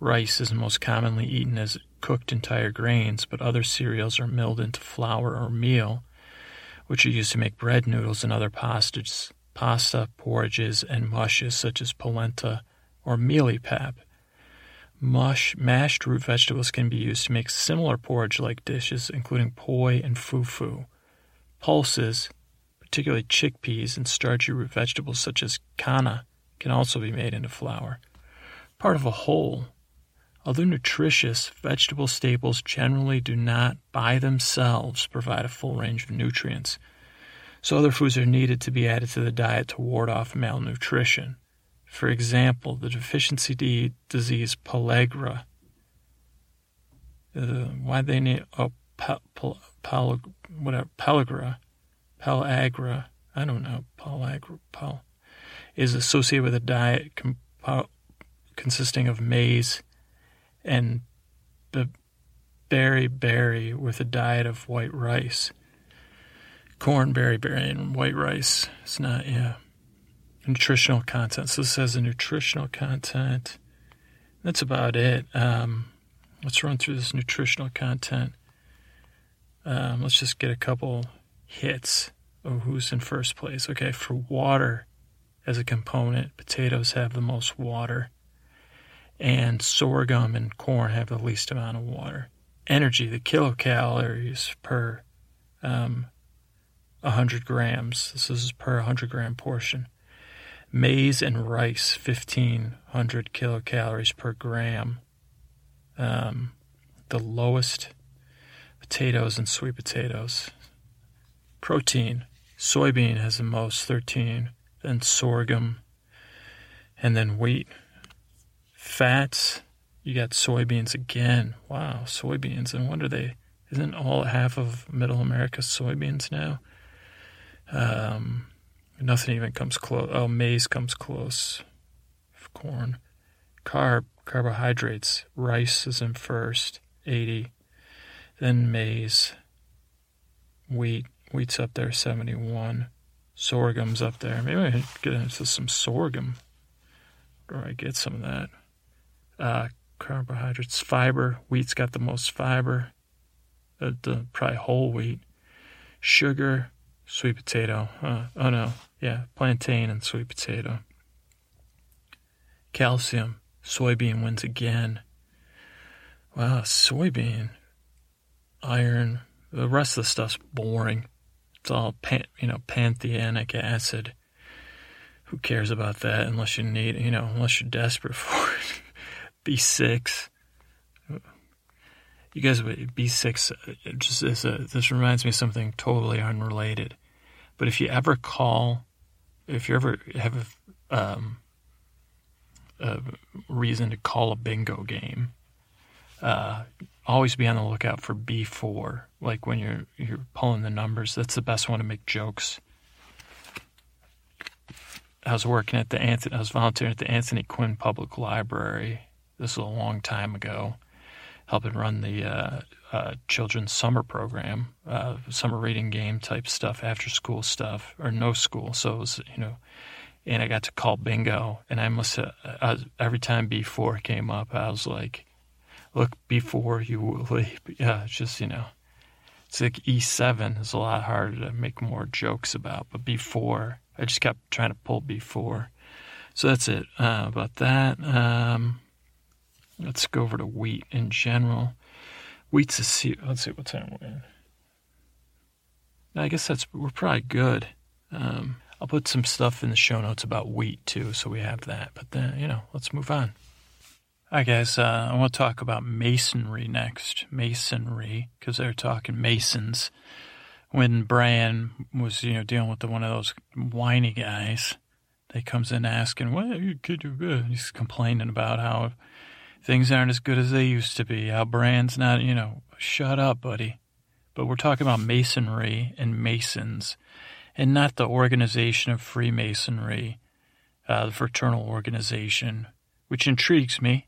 Rice is most commonly eaten as cooked entire grains, but other cereals are milled into flour or meal, which are used to make bread noodles and other pastas, pasta, porridges, and mushes such as polenta, or mealie pap. Mush, mashed root vegetables can be used to make similar porridge-like dishes, including poi and fufu. Pulses, particularly chickpeas and starchy root vegetables such as canna, can also be made into flour. Part of a whole. Although nutritious, vegetable staples generally do not by themselves provide a full range of nutrients, so other foods are needed to be added to the diet to ward off malnutrition. For example, the deficiency disease pellagra. Uh, why they name oh whatever pellagra, pellagra. I don't know pellagra pel is associated with a diet consisting of maize and beriberi with a diet of white rice. Corn, beriberi, and white rice. It's not yeah nutritional content. So this has a nutritional content. That's about it. Um, let's run through this nutritional content. Um, let's just get a couple hits of who's in first place. Okay, for water as a component, potatoes have the most water, and sorghum and corn have the least amount of water. Energy, the kilocalories per um, 100 grams. This is per 100 gram portion. Maize and rice, 1,500 kilocalories per gram. Um, the lowest potatoes and sweet potatoes. Protein, soybean has the most, 13, then sorghum, and then wheat. Fats, you got soybeans again. Wow, soybeans. And wonder they isn't all half of middle America soybeans now? Um, nothing even comes close. Oh, maize comes close. Corn. Carb, carbohydrates. Rice is in first, 80. Then maize. Wheat. Wheat's up there, 71. Sorghum's up there. Maybe I get into some sorghum. Do I get some of that? Uh, carbohydrates, fiber. Wheat's got the most fiber. Uh, the, probably whole wheat. Sugar, sweet potato. Oh no, yeah, plantain and sweet potato. Calcium, soybean wins again. Wow, soybean. Iron. The rest of the stuff's boring. It's all pan, you know pantothenic acid. Who cares about that unless you need you know unless you're desperate for it. B6. You guys, B6 uh, just is a, uh, this reminds me of something totally unrelated. But if you ever call, if you ever have a, um, a reason to call a bingo game, uh, always be on the lookout for B4. Like when you're you're pulling the numbers, that's the best one to make jokes. I was working at the Anthony, I was volunteering at the Anthony Quinn Public Library. This was a long time ago, helping run the uh, uh, children's summer program, uh, summer reading game type stuff, after school stuff, or no school. So it was, you know, and I got to call bingo, and I must have, I every time B4 came up, I was like, look before you leap. Yeah, it's just, you know, it's like E7 is a lot harder to make more jokes about, but B4, I just kept trying to pull B4. So that's it uh, about that. Um, let's go over to wheat in general. Wheat's a C. Let's see what time we're in. I guess that's we're probably good. Um, I'll put some stuff in the show notes about wheat too, so we have that. But then, you know, let's move on. Hi, guys. Uh, I want to talk about masonry next. Masonry, because they're talking masons. When Bran was, you know, dealing with the, one of those whiny guys, they comes in asking, "Well, you could do good." He's complaining about how things aren't as good as they used to be. Our Bran's not, you know, shut up, buddy. But we're talking about masonry and masons, and not the organization of Freemasonry, uh, the fraternal organization, which intrigues me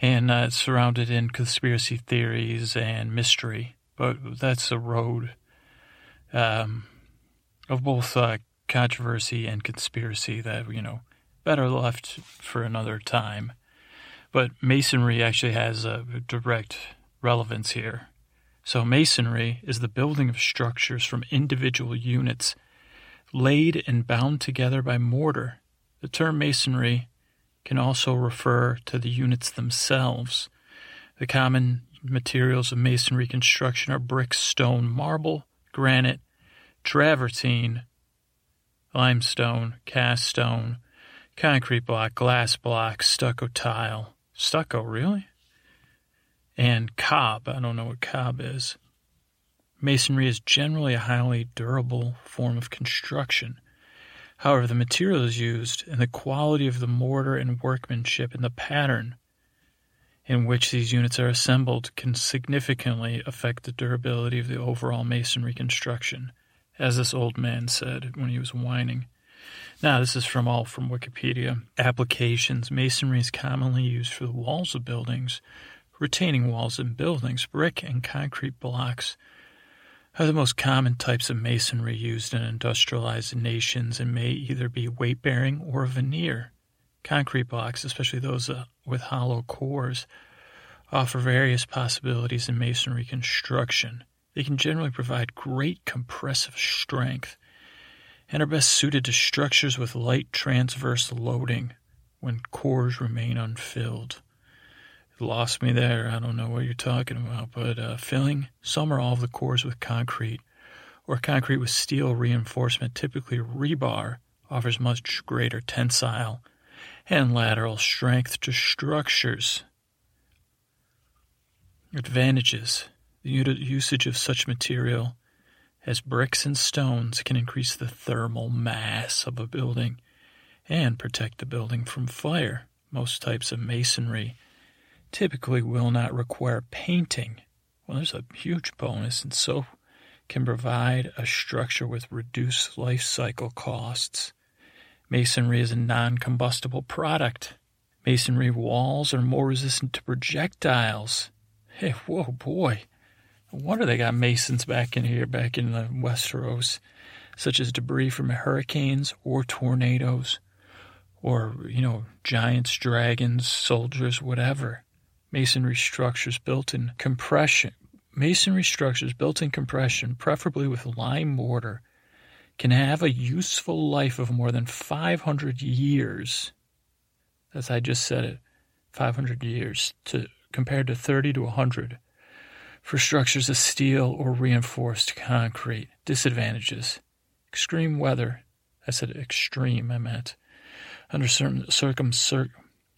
and uh, it's surrounded in conspiracy theories and mystery. But that's a road um, of both uh, controversy and conspiracy that you know better left for another time. But masonry actually has a direct relevance here. So masonry is the building of structures from individual units laid and bound together by mortar. The term masonry can also refer to the units themselves. The common materials of masonry construction are brick, stone, marble, granite, travertine, limestone, cast stone, concrete block, glass block, stucco tile. Stucco, really? And cob. I don't know what cob is. Masonry is generally a highly durable form of construction. However, the materials used and the quality of the mortar and workmanship and the pattern in which these units are assembled can significantly affect the durability of the overall masonry construction, as this old man said when he was whining. Now, this is from all from Wikipedia. Applications Masonry is commonly used for the walls of buildings, retaining walls in buildings, brick and concrete blocks are the most common types of masonry used in industrialized nations and may either be weight bearing or veneer. Concrete blocks, especially those uh, with hollow cores, offer various possibilities in masonry construction. They can generally provide great compressive strength and are best suited to structures with light transverse loading when cores remain unfilled lost me there. I don't know what you're talking about, but uh, filling some or all of the cores with concrete or concrete with steel reinforcement, typically rebar, offers much greater tensile and lateral strength to structures. Advantages The usage of such material as bricks and stones can increase the thermal mass of a building and protect the building from fire. Most types of masonry typically will not require painting. Well, there's a huge bonus, and so can provide a structure with reduced life cycle costs. Masonry is a non combustible product. Masonry walls are more resistant to projectiles. Hey, whoa, boy. Wonder they got masons back in here, back in the Westeros, such as debris from hurricanes or tornadoes, or, you know, giants, dragons, soldiers, whatever. Masonry structures built in compression. Masonry structures built in compression, preferably with lime mortar, can have a useful life of more than 500 years. As I just said it, 500 years to compared to 30 to 100 for structures of steel or reinforced concrete. Disadvantages extreme weather. I said extreme, I meant. Under certain,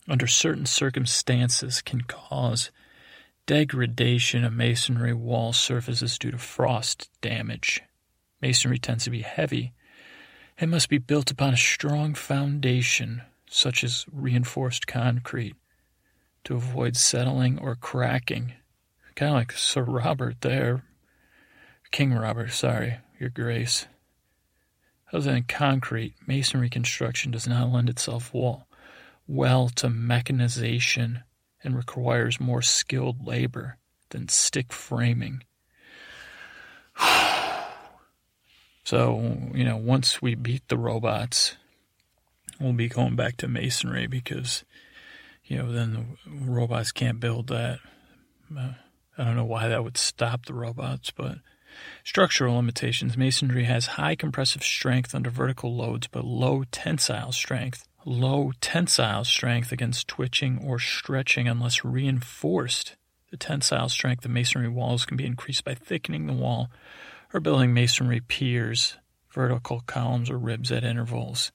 under certain circumstances, can cause degradation of masonry wall surfaces due to frost damage. Masonry tends to be heavy. It must be built upon a strong foundation, such as reinforced concrete, to avoid settling or cracking. Kind of like Sir Robert there. King Robert, sorry, Your Grace. Other than concrete, masonry construction does not lend itself well, well to mechanization and requires more skilled labor than stick framing. So, you know, once we beat the robots, we'll be going back to masonry because, you know, then the robots can't build that. Uh, I don't know why that would stop the robots, but structural limitations. Masonry has high compressive strength under vertical loads, but low tensile strength. Low tensile strength against twitching or stretching unless reinforced. The tensile strength of masonry walls can be increased by thickening the wall or building masonry piers, vertical columns or ribs at intervals.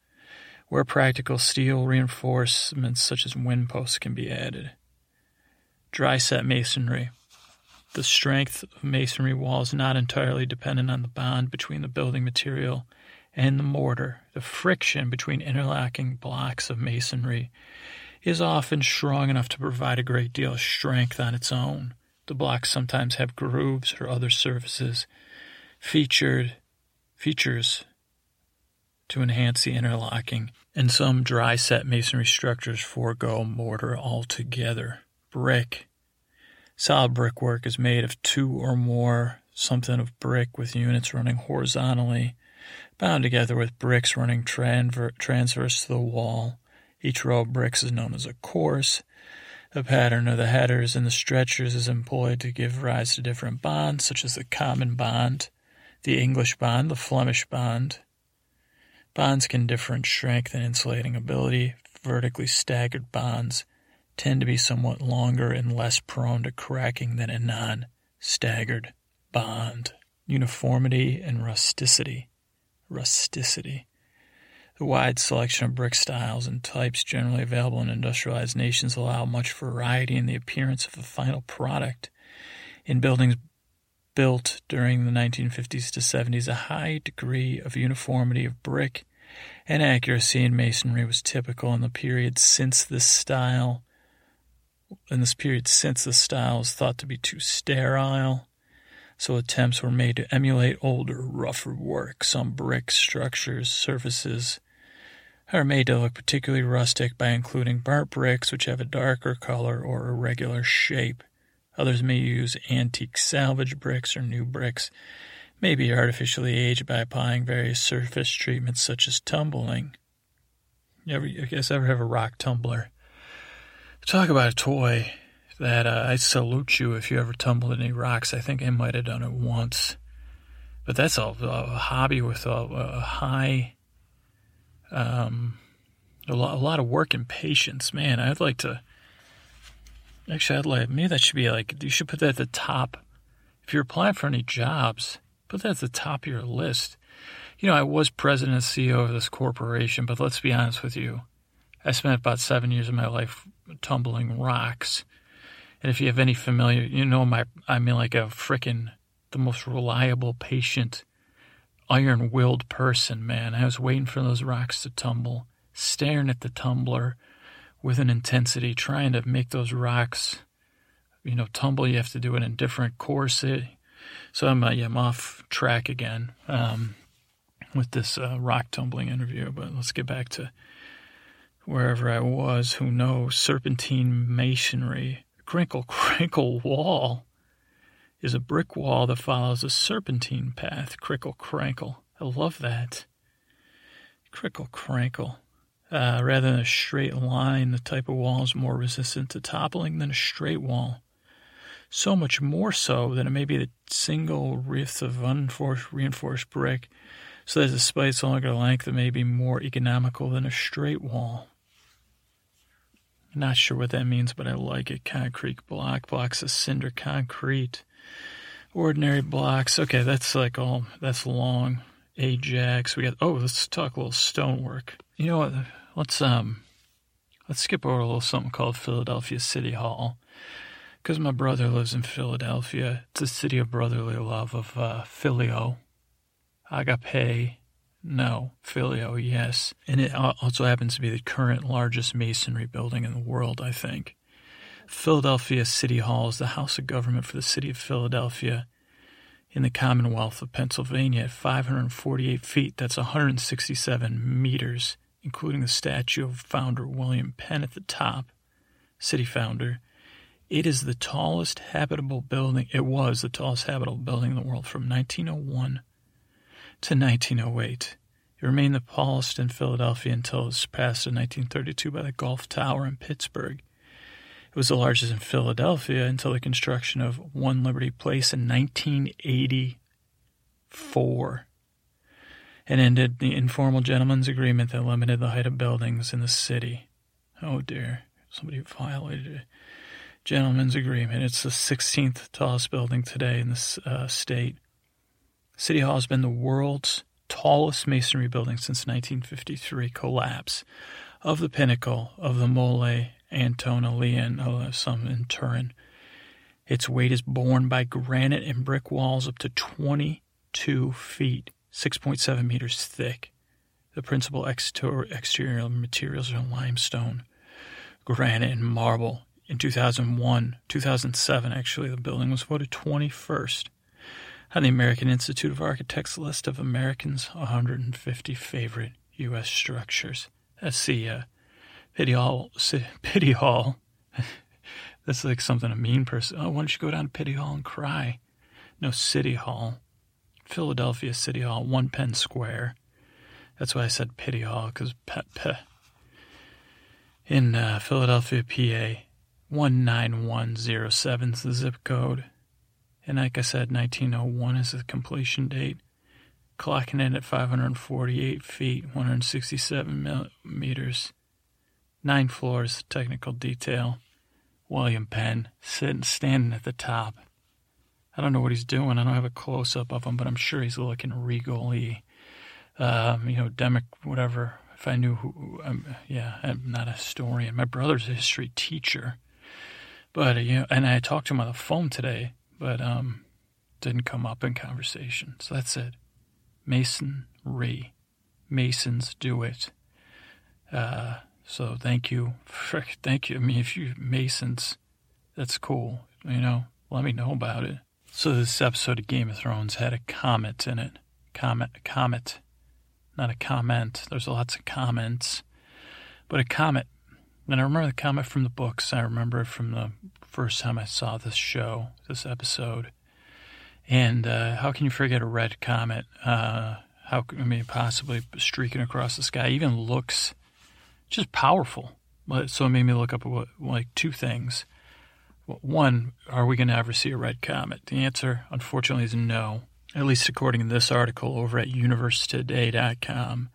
Where practical, steel reinforcements such as wind posts can be added. Dry set masonry. The strength of masonry walls not entirely dependent on the bond between the building material and the mortar. The friction between interlocking blocks of masonry is often strong enough to provide a great deal of strength on its own. The blocks sometimes have grooves or other surfaces featured features to enhance the interlocking, and some dry set masonry structures forego mortar altogether. Brick. Solid brickwork is made of two or more something of brick with units running horizontally, bound together with bricks running tranver- transverse to the wall. Each row of bricks is known as a course. The pattern of the headers and the stretchers is employed to give rise to different bonds, such as the common bond, the English bond, the Flemish bond. Bonds can differ in strength and insulating ability. Vertically staggered bonds tend to be somewhat longer and less prone to cracking than a non staggered bond. Uniformity and rusticity. Rusticity. The wide selection of brick styles and types generally available in industrialized nations allow much variety in the appearance of the final product. In buildings built during the 1950s to 70s, a high degree of uniformity of brick and accuracy in masonry was typical in the period since this style in this period since the style was thought to be too sterile so attempts were made to emulate older rougher work some brick structures surfaces are made to look particularly rustic by including burnt bricks which have a darker color or irregular shape Others may use antique salvage bricks or new bricks, may be artificially aged by applying various surface treatments such as tumbling. You ever, you guys ever have a rock tumbler? Talk about a toy that uh, I salute you if you ever tumbled any rocks. I think I might have done it once. But that's a, a hobby with a, a high, um, a lot, a lot of work and patience. Man, I'd like to Actually, I'd like maybe that should be like you should put that at the top. If you're applying for any jobs, put that at the top of your list. You know, I was president and CEO of this corporation, but let's be honest with you. I spent about seven years of my life tumbling rocks. And if you have any familiar, you know, my, I mean, like a freaking, the most reliable, patient, iron willed person, man. I was waiting for those rocks to tumble, staring at the tumbler with an intensity, trying to make those rocks, you know, tumble. You have to do it in different courses. So I'm, uh, yeah, I'm off track again um, with this uh, rock tumbling interview, but let's get back to wherever I was. Who knows? Serpentine masonry. Crinkle, crinkle wall is a brick wall that follows a serpentine path. Crickle, crankle. I love that. Crickle, crankle. Uh, rather than a straight line, the type of wall is more resistant to toppling than a straight wall. So much more so than it may be the single rift of unforced, reinforced brick, so that despite its longer length, it may be more economical than a straight wall. Not sure what that means, but I like it. Concrete block, blocks of cinder concrete. Ordinary blocks. Okay, that's like all, that's long. Ajax. We got, oh, let's talk a little stonework. You know what? Let's, um, let's skip over a little something called Philadelphia City Hall. Because my brother lives in Philadelphia. It's a city of brotherly love, of uh, filio, agape, no. Filio, yes. And it also happens to be the current largest masonry building in the world, I think. Philadelphia City Hall is the House of Government for the city of Philadelphia in the Commonwealth of Pennsylvania at 548 feet. That's 167 meters, including the statue of founder William Penn at the top, city founder. It is the tallest habitable building. It was the tallest habitable building in the world from 1901 to 1908. It remained the tallest in Philadelphia until it was surpassed in 1932 by the Gulf Tower in Pittsburgh. It was the largest in Philadelphia until the construction of One Liberty Place in 1984 and ended the informal gentleman's agreement that limited the height of buildings in the city. Oh dear, somebody violated a gentleman's agreement. It's the 16th tallest building today in the uh, state. City Hall has been the world's tallest masonry building since 1953 collapse of the pinnacle of the Mole Antonelliana, some in Turin. Its weight is borne by granite and brick walls up to 22 feet, 6.7 meters thick. The principal exterior materials are limestone, granite, and marble. In 2001, 2007, actually, the building was voted 21st on the American Institute of Architects list of Americans' 150 favorite U.S. structures. That's the uh, Pity Hall. Pity Hall. That's like something a mean person. Oh, why don't you go down to Pity Hall and cry? No, City Hall. Philadelphia City Hall, One Penn Square. That's why I said Pity Hall, because pe, pe. in uh, Philadelphia, PA, 19107 is the zip code. And like I said, 1901 is the completion date. Clocking in at 548 feet, 167 meters. Nine floors, technical detail. William Penn sitting, standing at the top. I don't know what he's doing. I don't have a close up of him, but I'm sure he's looking regally, um, you know, demic, whatever. If I knew who, um, yeah, I'm not a historian. My brother's a history teacher, but uh, you know, and I talked to him on the phone today but um, didn't come up in conversation. So that's it. Masonry. Masons do it. Uh, so thank you. Thank you. I mean, if you Masons, that's cool. You know, let me know about it. So this episode of Game of Thrones had a comet in it. Comet, a comet, not a comment. There's lots of comments, but a comet. And I remember the comet from the books. I remember it from the first time I saw this show, this episode. And uh, how can you forget a red comet? Uh, how I mean, possibly streaking across the sky even looks just powerful. So it made me look up what, like two things. One, are we going to ever see a red comet? The answer, unfortunately, is no. At least according to this article over at universetoday.com.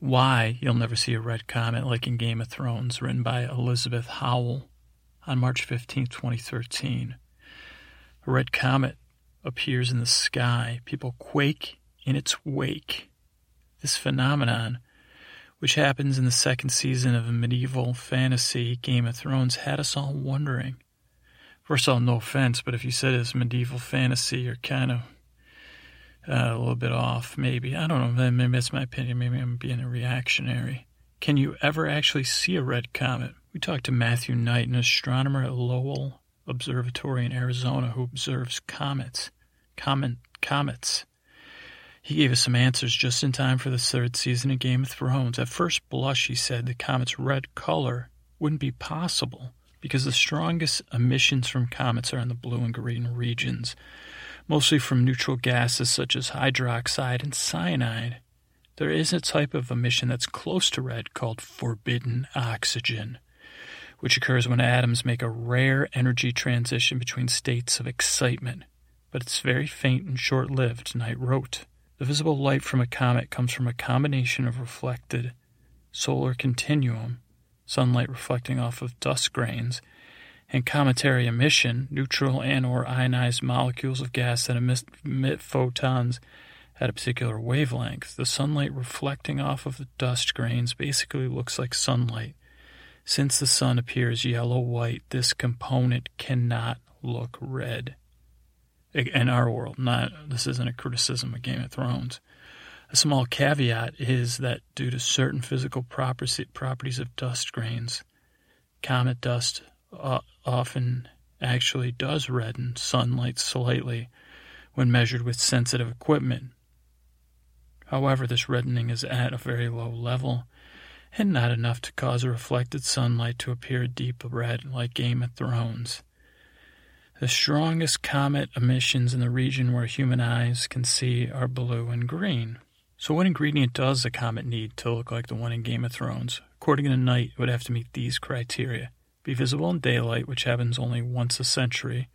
Why you'll never see a red comet like in Game of Thrones, written by Elizabeth Howell on March 15, 2013. A red comet appears in the sky. People quake in its wake. This phenomenon, which happens in the second season of a medieval fantasy Game of Thrones, had us all wondering. First of all, no offense, but if you said it's medieval fantasy, you're kind of uh, a little bit off, maybe. I don't know. Maybe that's my opinion. Maybe I'm being a reactionary. Can you ever actually see a red comet? We talked to Matthew Knight, an astronomer at Lowell Observatory in Arizona who observes comets. Comet, comets. He gave us some answers just in time for the third season of Game of Thrones. At first blush, he said the comet's red color wouldn't be possible because the strongest emissions from comets are in the blue and green regions, mostly from neutral gases such as hydroxide and cyanide. There is a type of emission that's close to red called forbidden oxygen, which occurs when atoms make a rare energy transition between states of excitement, but it's very faint and short lived, Knight wrote. The visible light from a comet comes from a combination of reflected solar continuum, sunlight reflecting off of dust grains, and cometary emission, neutral and or ionized molecules of gas that emit, emit photons at a particular wavelength. The sunlight reflecting off of the dust grains basically looks like sunlight. Since the sun appears yellow white, this component cannot look red. In our world, not this isn't a criticism of Game of Thrones. A small caveat is that due to certain physical properties of dust grains, comet dust uh, often actually does redden sunlight slightly when measured with sensitive equipment. However, this reddening is at a very low level and not enough to cause reflected sunlight to appear deep red like Game of Thrones. The strongest comet emissions in the region where human eyes can see are blue and green. So, what ingredient does the comet need to look like the one in Game of Thrones? According to Knight, it would have to meet these criteria be visible in daylight, which happens only once a century,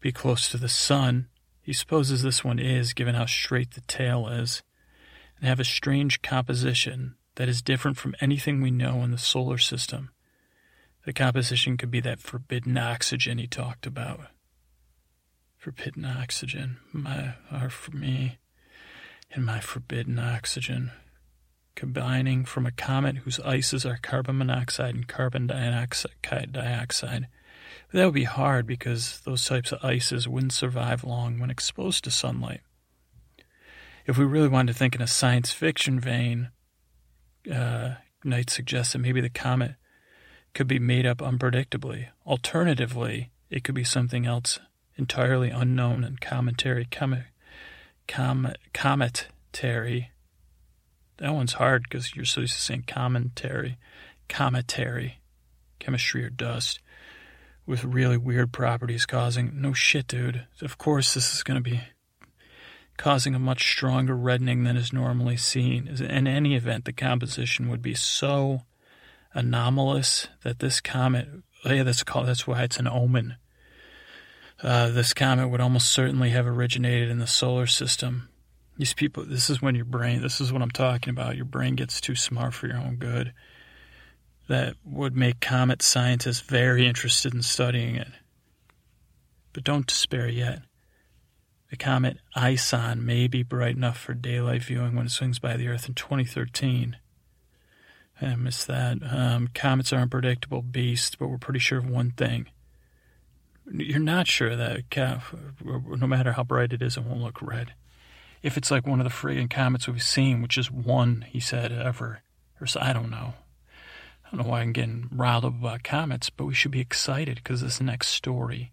be close to the sun. He supposes this one is, given how straight the tail is and have a strange composition that is different from anything we know in the solar system. The composition could be that forbidden oxygen he talked about. Forbidden oxygen, my for me, and my forbidden oxygen, combining from a comet whose ices are carbon monoxide and carbon dioxide. that would be hard because those types of ices wouldn't survive long when exposed to sunlight if we really wanted to think in a science fiction vein, uh, Knight suggests that maybe the comet could be made up unpredictably. Alternatively, it could be something else entirely unknown and commentary, com- com- cometary. That one's hard because you're so used to saying commentary, cometary, chemistry or dust, with really weird properties causing. No shit, dude. Of course, this is going to be causing a much stronger reddening than is normally seen. In any event, the composition would be so anomalous that this comet, yeah, that's called, that's why it's an omen. Uh, this comet would almost certainly have originated in the solar system. These people, this is when your brain, this is what I'm talking about. Your brain gets too smart for your own good. That would make comet scientists very interested in studying it. But don't despair yet. The comet ISON may be bright enough for daylight viewing when it swings by the Earth in 2013. I missed that. Um, comets are unpredictable beasts, but we're pretty sure of one thing. You're not sure that no matter how bright it is, it won't look red. If it's like one of the friggin' comets we've seen, which is one, he said, ever, or so, I don't know. I don't know why I'm getting riled up about comets, but we should be excited because this next story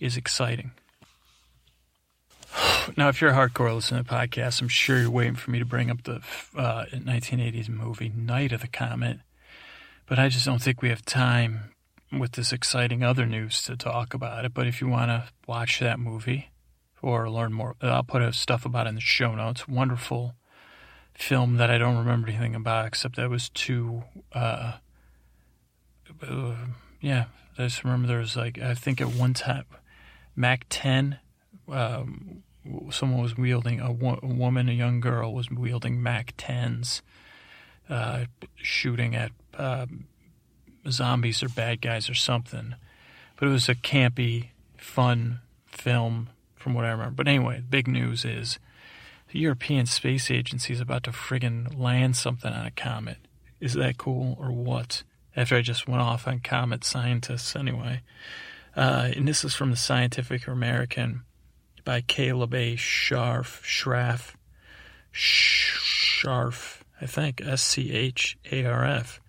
is exciting. Now, if you're a hardcore listener to the podcast, I'm sure you're waiting for me to bring up the uh, 1980s movie Night of the Comet. But I just don't think we have time with this exciting other news to talk about it. But if you want to watch that movie or learn more, I'll put stuff about it in the show notes. Wonderful film that I don't remember anything about except that was too. Uh, uh, yeah, I just remember there was like I think at one time Mac 10 um, someone was wielding a, wo- a, woman, a young girl was wielding Mac 10s, uh, shooting at uh, zombies or bad guys or something. But it was a campy, fun film from what I remember. But anyway, big news is The European Space Agency is about to friggin' land something on a comet. Is that cool or what? After I just went off on comet scientists anyway. Uh, and this is from the Scientific American by Caleb A. Scharf. Schraff. Scharf. I think. S C H A R F.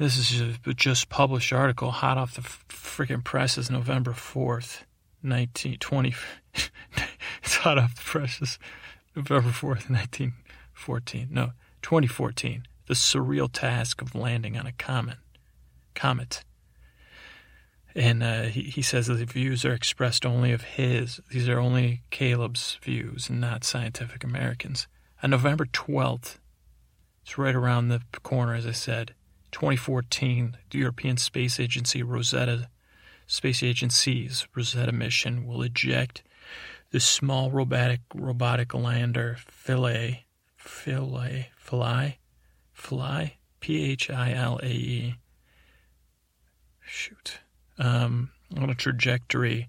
This is a just published article, hot off the freaking presses, November 4th, 1920. it's hot off the presses. November 4th, 1914. No, 2014. The surreal task of landing on a comet. Comet. And uh, he, he says that the views are expressed only of his. These are only Caleb's views not Scientific Americans. On November 12th, it's right around the corner, as I said, 2014, the European Space Agency Rosetta Space Agency's Rosetta mission will eject the small robotic robotic lander Philae, Philae, Philae, Philae, P H I L A E. Shoot, um, on a trajectory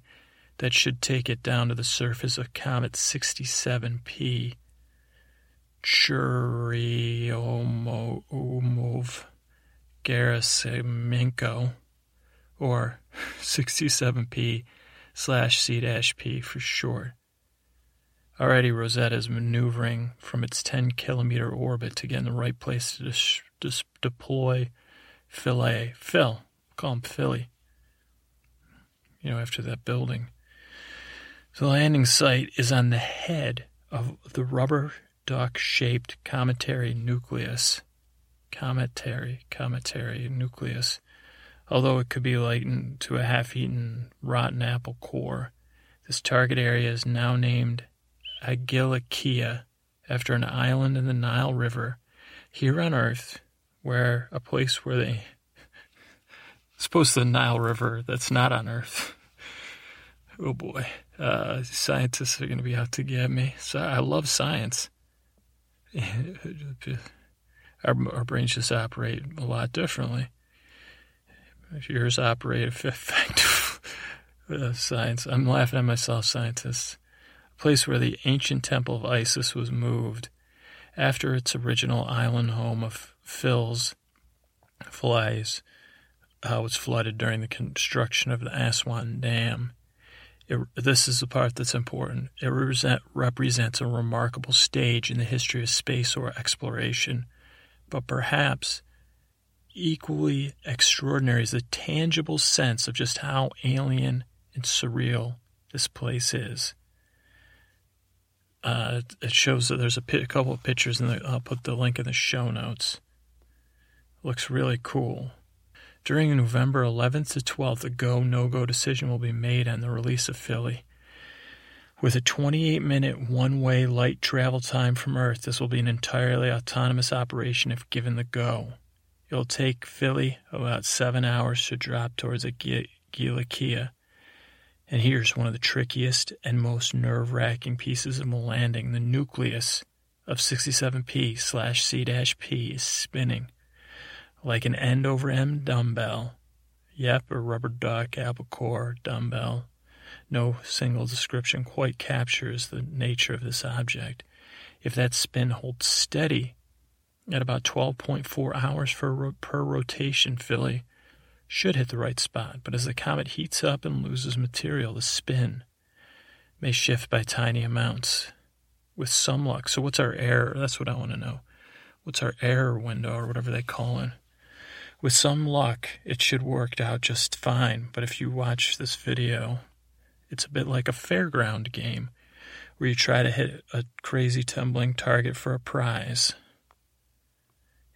that should take it down to the surface of Comet 67P. Churyumov Gerasimenko, or 67P slash C-P for short. Already Rosetta is maneuvering from its 10 kilometer orbit to get in the right place to dis- dis- deploy Philae. Phil, call him Philly. You know, after that building. The landing site is on the head of the rubber duck shaped cometary nucleus. Cometary, cometary nucleus although it could be likened to a half eaten rotten apple core. This target area is now named Agilikia after an island in the Nile River here on Earth, where a place where they suppose the Nile River that's not on Earth. oh boy, uh, scientists are going to be out to get me. So I love science. our, our brains just operate a lot differently If yours operate effective uh, science. I'm laughing at myself, scientists. A place where the ancient temple of Isis was moved after its original island home of Phil's flies uh, was flooded during the construction of the Aswan Dam. It, this is the part that's important. It represent, represents a remarkable stage in the history of space or exploration, but perhaps equally extraordinary is the tangible sense of just how alien and surreal this place is. Uh, it shows that there's a, couple of pictures, and I'll put the link in the show notes. Looks really cool. During November 11th to 12th, a go no go decision will be made on the release of Philae. With a 28 minute one way light travel time from Earth, this will be an entirely autonomous operation if given the go. It'll take Philae about seven hours to drop towards Agilikia. And here's one of the trickiest and most nerve wracking pieces of the landing the nucleus of 67P slash C P is spinning like an end over end dumbbell. Yep, a rubber duck, apple core, dumbbell. No single description quite captures the nature of this object. If that spin holds steady, at about 12.4 hours for, per rotation, Philly should hit the right spot, but as the comet heats up and loses material, the spin may shift by tiny amounts with some luck. So, what's our error? That's what I want to know. What's our error window or whatever they call it? With some luck, it should work out just fine, but if you watch this video, it's a bit like a fairground game where you try to hit a crazy tumbling target for a prize.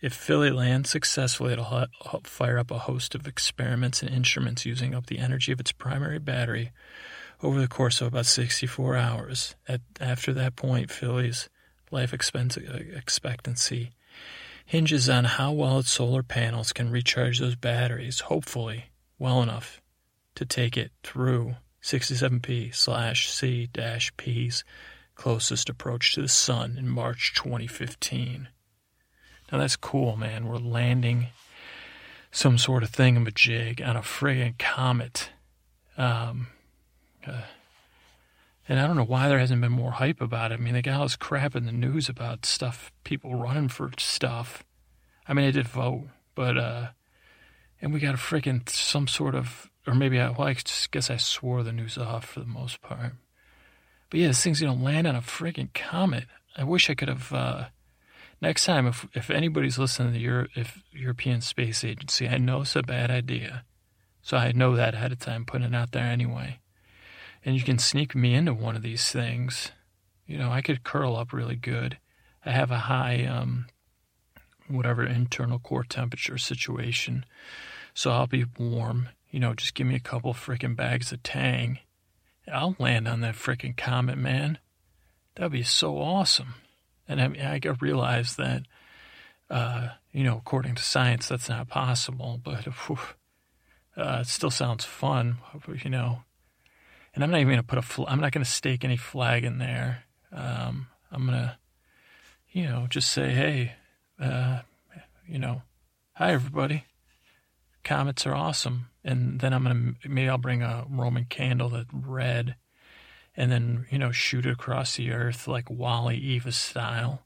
If Philly lands successfully, it'll help fire up a host of experiments and instruments using up the energy of its primary battery over the course of about 64 hours. At, after that point, Philly's life uh, expectancy hinges on how well its solar panels can recharge those batteries, hopefully well enough to take it through 67P slash C dash P's closest approach to the sun in March 2015. Now that's cool, man. We're landing some sort of thingamajig on a friggin' comet. Um, uh, And I don't know why there hasn't been more hype about it. I mean, they got all this crap in the news about stuff, people running for stuff. I mean, I did vote, but, uh, and we got a freaking some sort of, or maybe I, well, I guess I swore the news off for the most part. But yeah, this thing's gonna land on a freaking comet. I wish I could have, uh, next time, if, if anybody's listening to the Euro, if European Space Agency, I know it's a bad idea. So I know that ahead of time, putting it out there anyway and you can sneak me into one of these things. You know, I could curl up really good. I have a high, um, whatever internal core temperature situation, so I'll be warm. You know, just give me a couple freaking bags of Tang. I'll land on that freaking comet, man. That'd be so awesome. And I, I realize that, uh, you know, according to science, that's not possible, but whew, uh, it still sounds fun, you know and I'm not even going to put a, fl- I'm not going to stake any flag in there. Um, I'm going to, you know, just say, hey, uh, you know, hi everybody. Comets are awesome. And then I'm going to, maybe I'll bring a Roman candle that's red and then, you know, shoot it across the earth like Wally Eva style.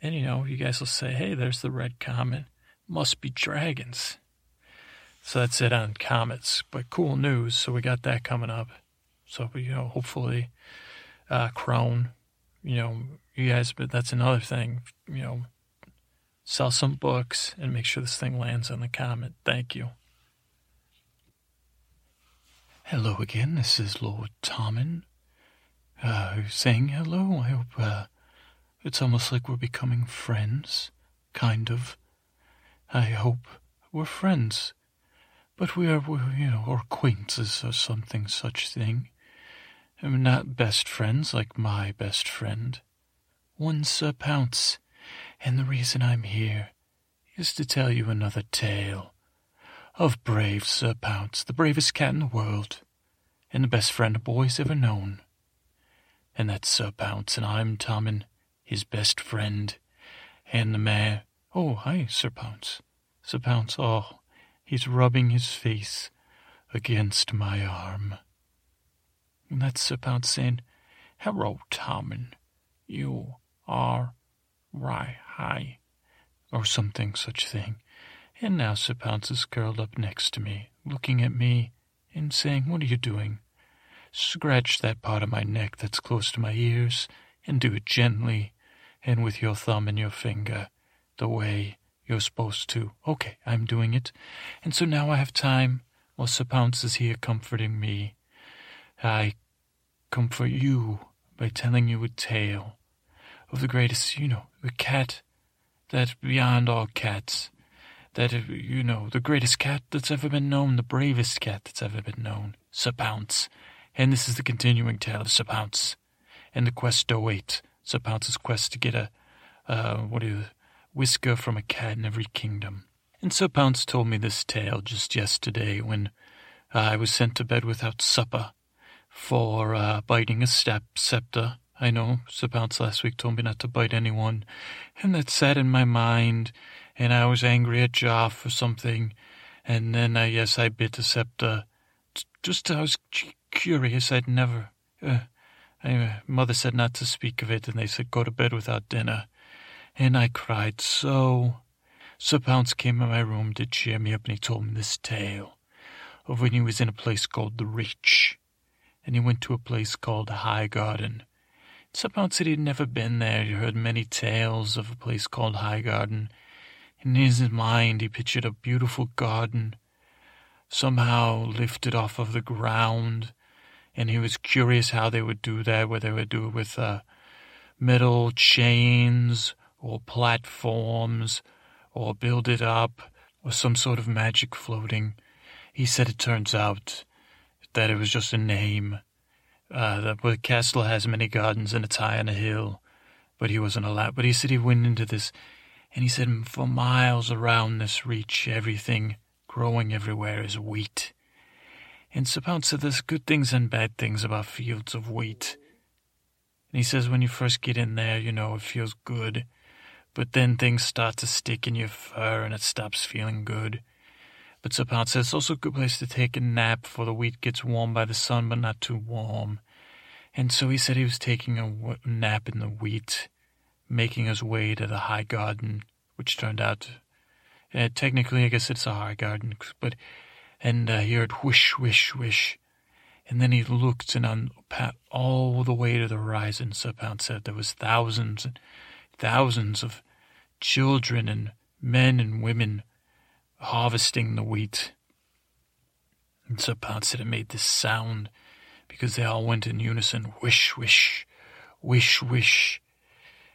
And, you know, you guys will say, hey, there's the red comet. Must be dragons. So that's it on comets. But cool news. So we got that coming up. So, you know, hopefully, uh, Crone, you know, you guys, but that's another thing, you know, sell some books and make sure this thing lands on the comet. Thank you. Hello again. This is Lord Tommen. Uh, saying hello. I hope, uh, it's almost like we're becoming friends. Kind of. I hope we're friends. But we are, we're, you know, or acquaintances or something such thing am not best friends like my best friend. One Sir Pounce, and the reason I'm here is to tell you another tale of brave Sir Pounce, the bravest cat in the world, and the best friend a boy's ever known. And that's Sir Pounce, and I'm Tommen, his best friend, and the mare. Oh, hi, Sir Pounce. Sir Pounce, oh, he's rubbing his face against my arm. That's about saying, Hello, Tommen. You are right high, or something such thing. And now Sir Pounce is curled up next to me, looking at me and saying, What are you doing? Scratch that part of my neck that's close to my ears, and do it gently, and with your thumb and your finger, the way you're supposed to. Okay, I'm doing it. And so now I have time while Sir Pounce is here comforting me. I comfort you by telling you a tale of the greatest, you know, the cat that beyond all cats, that, you know, the greatest cat that's ever been known, the bravest cat that's ever been known, Sir Pounce. And this is the continuing tale of Sir Pounce and the quest to wait, Sir Pounce's quest to get a, uh, what is whisker from a cat in every kingdom. And Sir Pounce told me this tale just yesterday when I was sent to bed without supper for uh, biting a step scepter. I know Sir Pounce last week told me not to bite anyone, and that sat in my mind, and I was angry at Joff for something, and then I yes I bit a scepter. Just I was curious. I'd never. Uh, I, mother said not to speak of it, and they said go to bed without dinner, and I cried so. Sir Pounce came in my room to cheer me up, and he told me this tale of when he was in a place called the Reach and he went to a place called Highgarden. Somehow said he'd never been there. He heard many tales of a place called Highgarden. And in his mind, he pictured a beautiful garden, somehow lifted off of the ground, and he was curious how they would do that, whether they would do it with uh, metal chains or platforms, or build it up, or some sort of magic floating. He said it turns out that it was just a name. Uh, that the castle has many gardens and it's high on a hill, but he wasn't allowed. But he said he went into this, and he said for miles around this reach, everything growing everywhere is wheat. And Sir Pounce said there's good things and bad things about fields of wheat. And he says when you first get in there, you know, it feels good. But then things start to stick in your fur and it stops feeling good. But Sir Pounce says it's also a good place to take a nap before the wheat gets warm by the sun, but not too warm. And so he said he was taking a w- nap in the wheat, making his way to the high garden, which turned out, uh, technically, I guess it's a high garden, but, and uh, he heard whoosh, whoosh, whoosh. And then he looked, and on pat all the way to the horizon, Sir said there was thousands and thousands of children and men and women harvesting the wheat. And Sir Pounce said it made this sound because they all went in unison, wish, wish, wish, wish.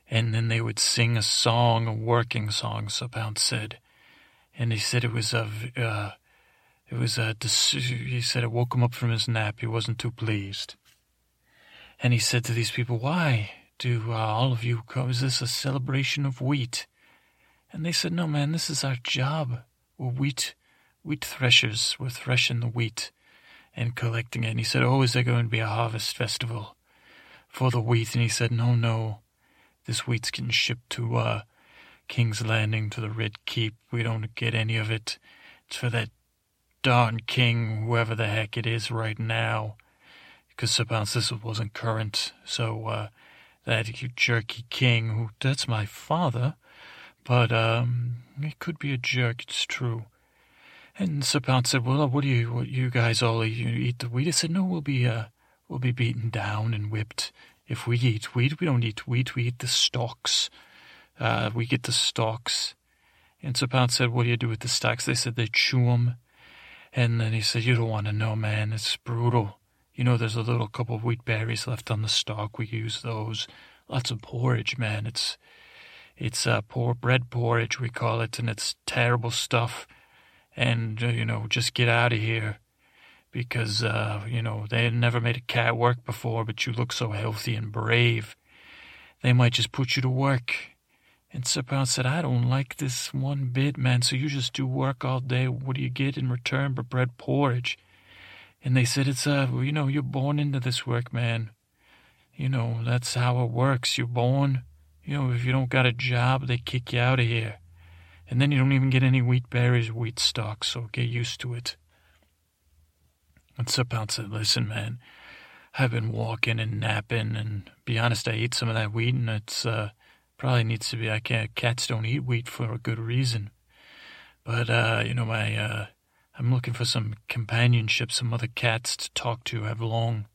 And then they would sing a song, a working song, Sir Pounce said. And he said it was a, uh, it was a, he said it woke him up from his nap. He wasn't too pleased. And he said to these people, why do uh, all of you come? Is this a celebration of wheat? And they said, no, man, this is our job. We're wheat, wheat threshers. We're threshing the wheat and collecting it. And he said, Oh, is there going to be a harvest festival for the wheat? And he said, No, no. This wheat's getting shipped to uh, King's Landing to the Red Keep. We don't get any of it. It's for that darn king, whoever the heck it is right now. Because suppose this wasn't current. So, uh, that jerky king, who, that's my father. But, um, it could be a jerk, it's true. And Pounce said, "Well, what do you, what you guys all eat? You eat the wheat?" I said, "No, we'll be, uh, we'll be beaten down and whipped if we eat wheat. We don't eat wheat. We eat the stalks. Uh, we get the stalks." And Pounce said, "What do you do with the stalks?" They said they chew them. And then he said, "You don't want to know, man. It's brutal. You know, there's a little couple of wheat berries left on the stalk. We use those. Lots of porridge, man. It's, it's uh, poor bread porridge we call it, and it's terrible stuff." and uh, you know just get out of here because uh, you know they had never made a cat work before, but you look so healthy and brave. They might just put you to work. And Sir Pounce said, I don't like this one bit, man. So you just do work all day. What do you get in return but bread porridge? And they said, It's, uh, you know, you're born into this work, man. You know, that's how it works. You're born, you know, if you don't got a job, they kick you out of here. And then you don't even get any wheat berries, wheat stalks, so get used to it. And Sir Pounce said, Listen, man, I've been walking and napping, and be honest, I ate some of that wheat, and it's, uh, probably needs to be, I can't, cats don't eat wheat for a good reason. But, uh, you know, my, uh, I'm looking for some companionship, some other cats to talk to, have long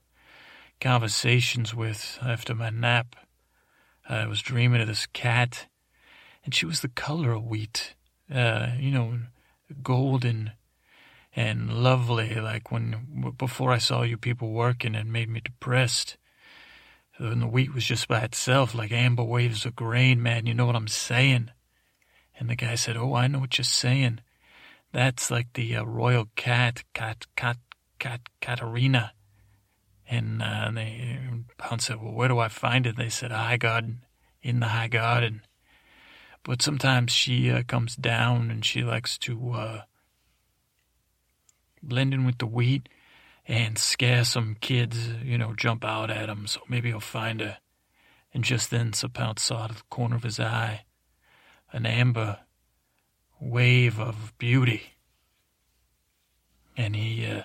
conversations with after my nap. I was dreaming of this cat and she was the color of wheat, uh, you know, golden and lovely. Like when before I saw you people working, it made me depressed. When the wheat was just by itself, like amber waves of grain, man. You know what I'm saying? And the guy said, "Oh, I know what you're saying. That's like the uh, royal cat, cat, cat, cat, Katarina." And uh, they Pounce said, "Well, where do I find it?" They said, "High garden, in the high garden." But sometimes she uh, comes down and she likes to uh, blend in with the wheat and scare some kids, you know, jump out at them. So maybe he'll find her. And just then, Sir saw out of the corner of his eye an amber wave of beauty. And he uh,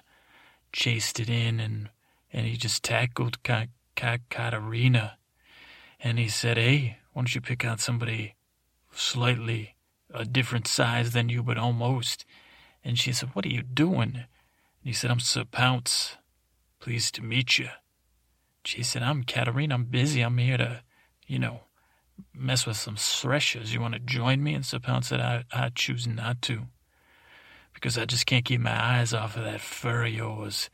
chased it in and, and he just tackled Ka- Ka- Katarina. And he said, Hey, why don't you pick out somebody slightly a different size than you, but almost. And she said, What are you doing? And he said, I'm Sir Pounce. Pleased to meet you. She said, I'm Katarina. I'm busy. I'm here to, you know, mess with some threshers. You want to join me? And Sir Pounce said, I, I choose not to. Because I just can't keep my eyes off of that fur of yours.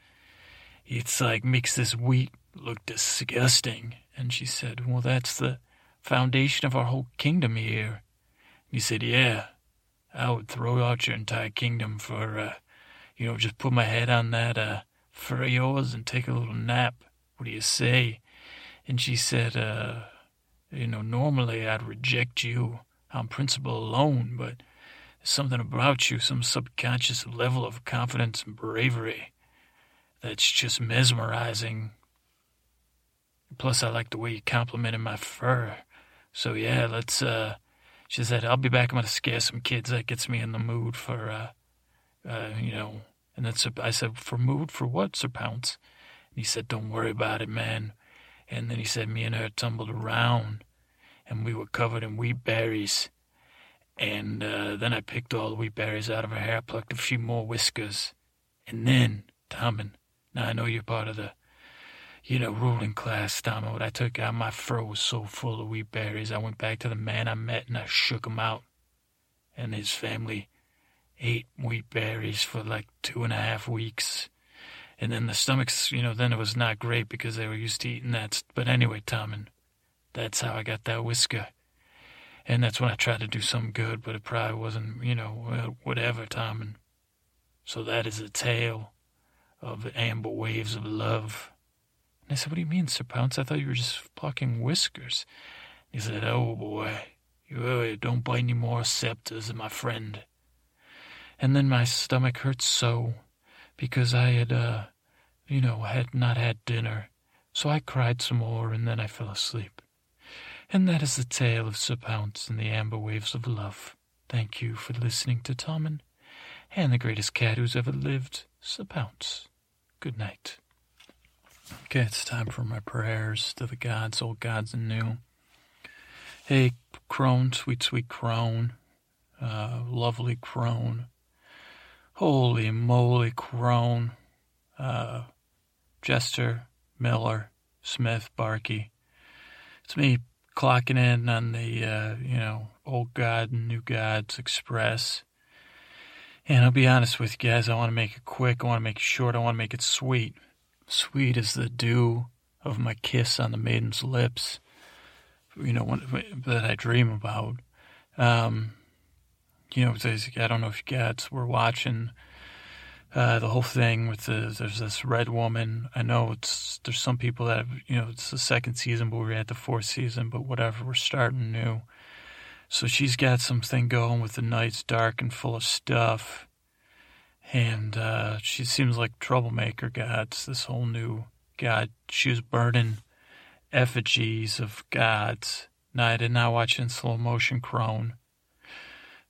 It's like makes this wheat look disgusting. And she said, Well, that's the foundation of our whole kingdom here. He said, Yeah, I would throw out your entire kingdom for, uh, you know, just put my head on that uh, fur of yours and take a little nap. What do you say? And she said, uh, You know, normally I'd reject you on principle alone, but there's something about you, some subconscious level of confidence and bravery that's just mesmerizing. Plus, I like the way you complimented my fur. So, yeah, let's, uh, she said, I'll be back. I'm to scare some kids. That gets me in the mood for, uh, uh, you know. And then I said, for mood for what, Sir Pounce? And he said, don't worry about it, man. And then he said me and her tumbled around, and we were covered in wheat berries. And uh, then I picked all the wheat berries out of her hair, plucked a few more whiskers. And then, Tommen, now I know you're part of the, you know, ruling class, Tommen. What I took out, my fur was so full of wheat berries. I went back to the man I met and I shook him out. And his family ate wheat berries for like two and a half weeks. And then the stomachs, you know, then it was not great because they were used to eating that. But anyway, Tommen, that's how I got that whisker. And that's when I tried to do something good, but it probably wasn't, you know, whatever, Tommen. So that is a tale of the amber waves of love. And I said, What do you mean, Sir Pounce? I thought you were just plucking whiskers. He said, Oh boy, you don't bite any more scepters, my friend. And then my stomach hurt so because I had, uh, you know, had not had dinner. So I cried some more and then I fell asleep. And that is the tale of Sir Pounce and the amber waves of love. Thank you for listening to Tommen and the greatest cat who's ever lived, Sir Pounce. Good night. Okay, it's time for my prayers to the gods, old gods and new. Hey, crone, sweet, sweet crone, uh, lovely crone, holy moly crone, uh, Jester, Miller, Smith, Barkey. It's me clocking in on the, uh, you know, old god and new gods express. And I'll be honest with you guys, I want to make it quick, I want to make it short, I want to make it sweet. Sweet as the dew of my kiss on the maiden's lips, you know, when, that I dream about. Um, you know, I don't know if you guys were watching uh, the whole thing with the there's this red woman. I know it's there's some people that have, you know it's the second season, but we're at the fourth season. But whatever, we're starting new. So she's got something going with the nights dark and full of stuff, and uh, she seems like troublemaker. Gods, this whole new god. She was burning effigies of gods. Now I did not watch in slow motion crone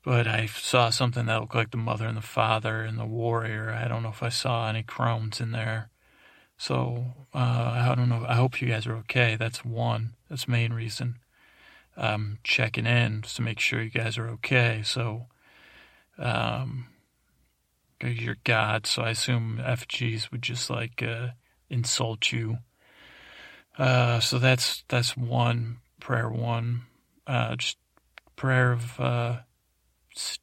but I saw something that looked like the mother and the father and the warrior. I don't know if I saw any crones in there. So uh, I don't know. I hope you guys are okay. That's one. That's main reason. I'm checking in just to make sure you guys are okay. So um, you're God, so I assume FGs would just like uh, insult you. Uh, so that's that's one prayer. One, uh, just prayer of uh,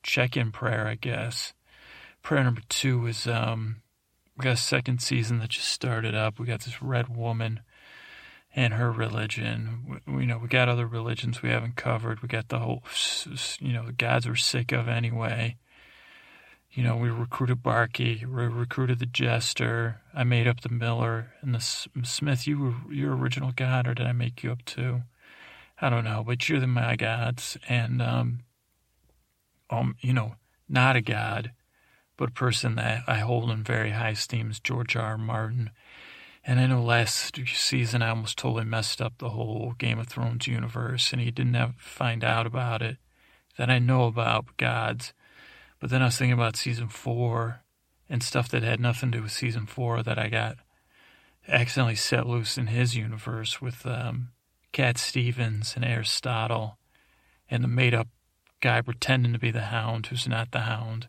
check in prayer, I guess. Prayer number two is um, we got a second season that just started up. We got this red woman and her religion. We, you know, we got other religions we haven't covered. We got the whole, you know, the gods we're sick of anyway. You know, we recruited Barkey, we recruited the Jester. I made up the Miller and the Smith. You were your original god, or did I make you up too? I don't know, but you're the my gods, and um, um, you know, not a god, but a person that I hold in very high esteem is George R. R. Martin. And I know last season I almost totally messed up the whole Game of Thrones universe, and he didn't have, find out about it. That I know about gods. But then I was thinking about season four and stuff that had nothing to do with season four that I got accidentally set loose in his universe with um, Cat Stevens and Aristotle and the made up guy pretending to be the hound who's not the hound.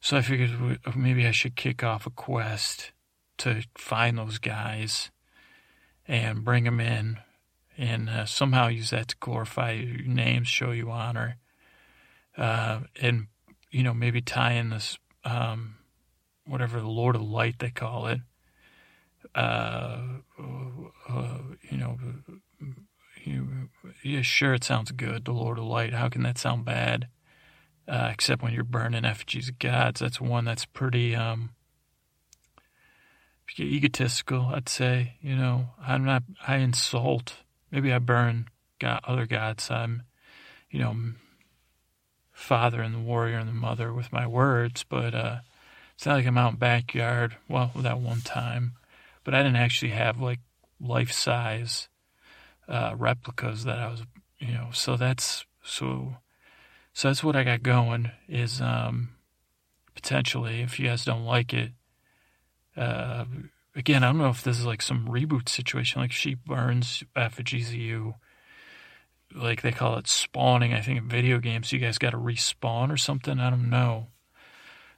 So I figured maybe I should kick off a quest to find those guys and bring them in and uh, somehow use that to glorify your names, show you honor, uh, and, you know, maybe tie in this, um, whatever the Lord of Light they call it. Uh, uh you know, yeah, sure, it sounds good. The Lord of Light. How can that sound bad? Uh, except when you're burning effigies of gods. That's one that's pretty um, egotistical. I'd say. You know, I'm not. I insult. Maybe I burn God, other gods. I'm, you know, father and the warrior and the mother with my words, but uh, it's not like I'm out in backyard. Well, that one time, but I didn't actually have like life size uh, replicas that I was, you know, so that's so so that's what I got going is um, potentially if you guys don't like it, uh, again, I don't know if this is like some reboot situation, like she burns effigies of you. Like they call it spawning, I think, in video games. You guys got to respawn or something. I don't know.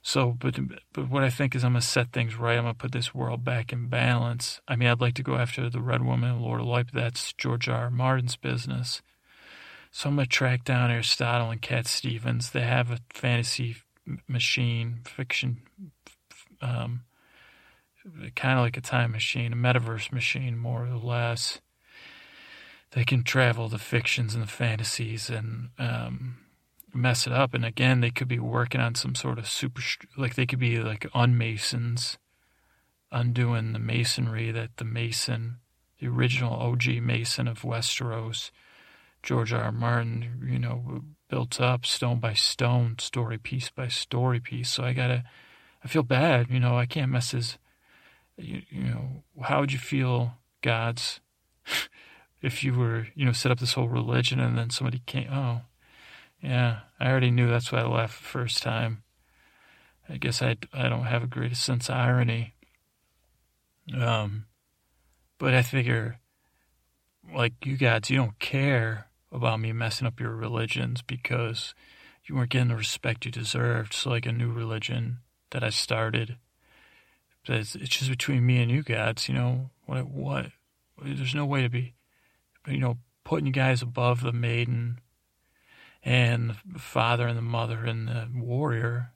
So, but but what I think is I'm gonna set things right. I'm gonna put this world back in balance. I mean, I'd like to go after the Red Woman, Lord of Light, but that's George R. R. Martin's business. So I'm gonna track down Aristotle and Cat Stevens. They have a fantasy machine, fiction, um, kind of like a time machine, a metaverse machine, more or less. They can travel the fictions and the fantasies and um, mess it up. And again, they could be working on some sort of super, like they could be like unmasons, undoing the masonry that the Mason, the original OG Mason of Westeros, George R. R. Martin, you know, built up stone by stone, story piece by story piece. So I gotta, I feel bad, you know, I can't mess his, you, you know, how would you feel, gods, if you were, you know, set up this whole religion and then somebody came, oh, yeah, I already knew that's why I laughed the first time. I guess I, I don't have a great sense of irony. Um, but I figure, like you guys, you don't care about me messing up your religions because you weren't getting the respect you deserved. So, like a new religion that I started, it's, it's just between me and you guys. You know what? What? There's no way to be, you know, putting you guys above the maiden and the father and the mother and the warrior.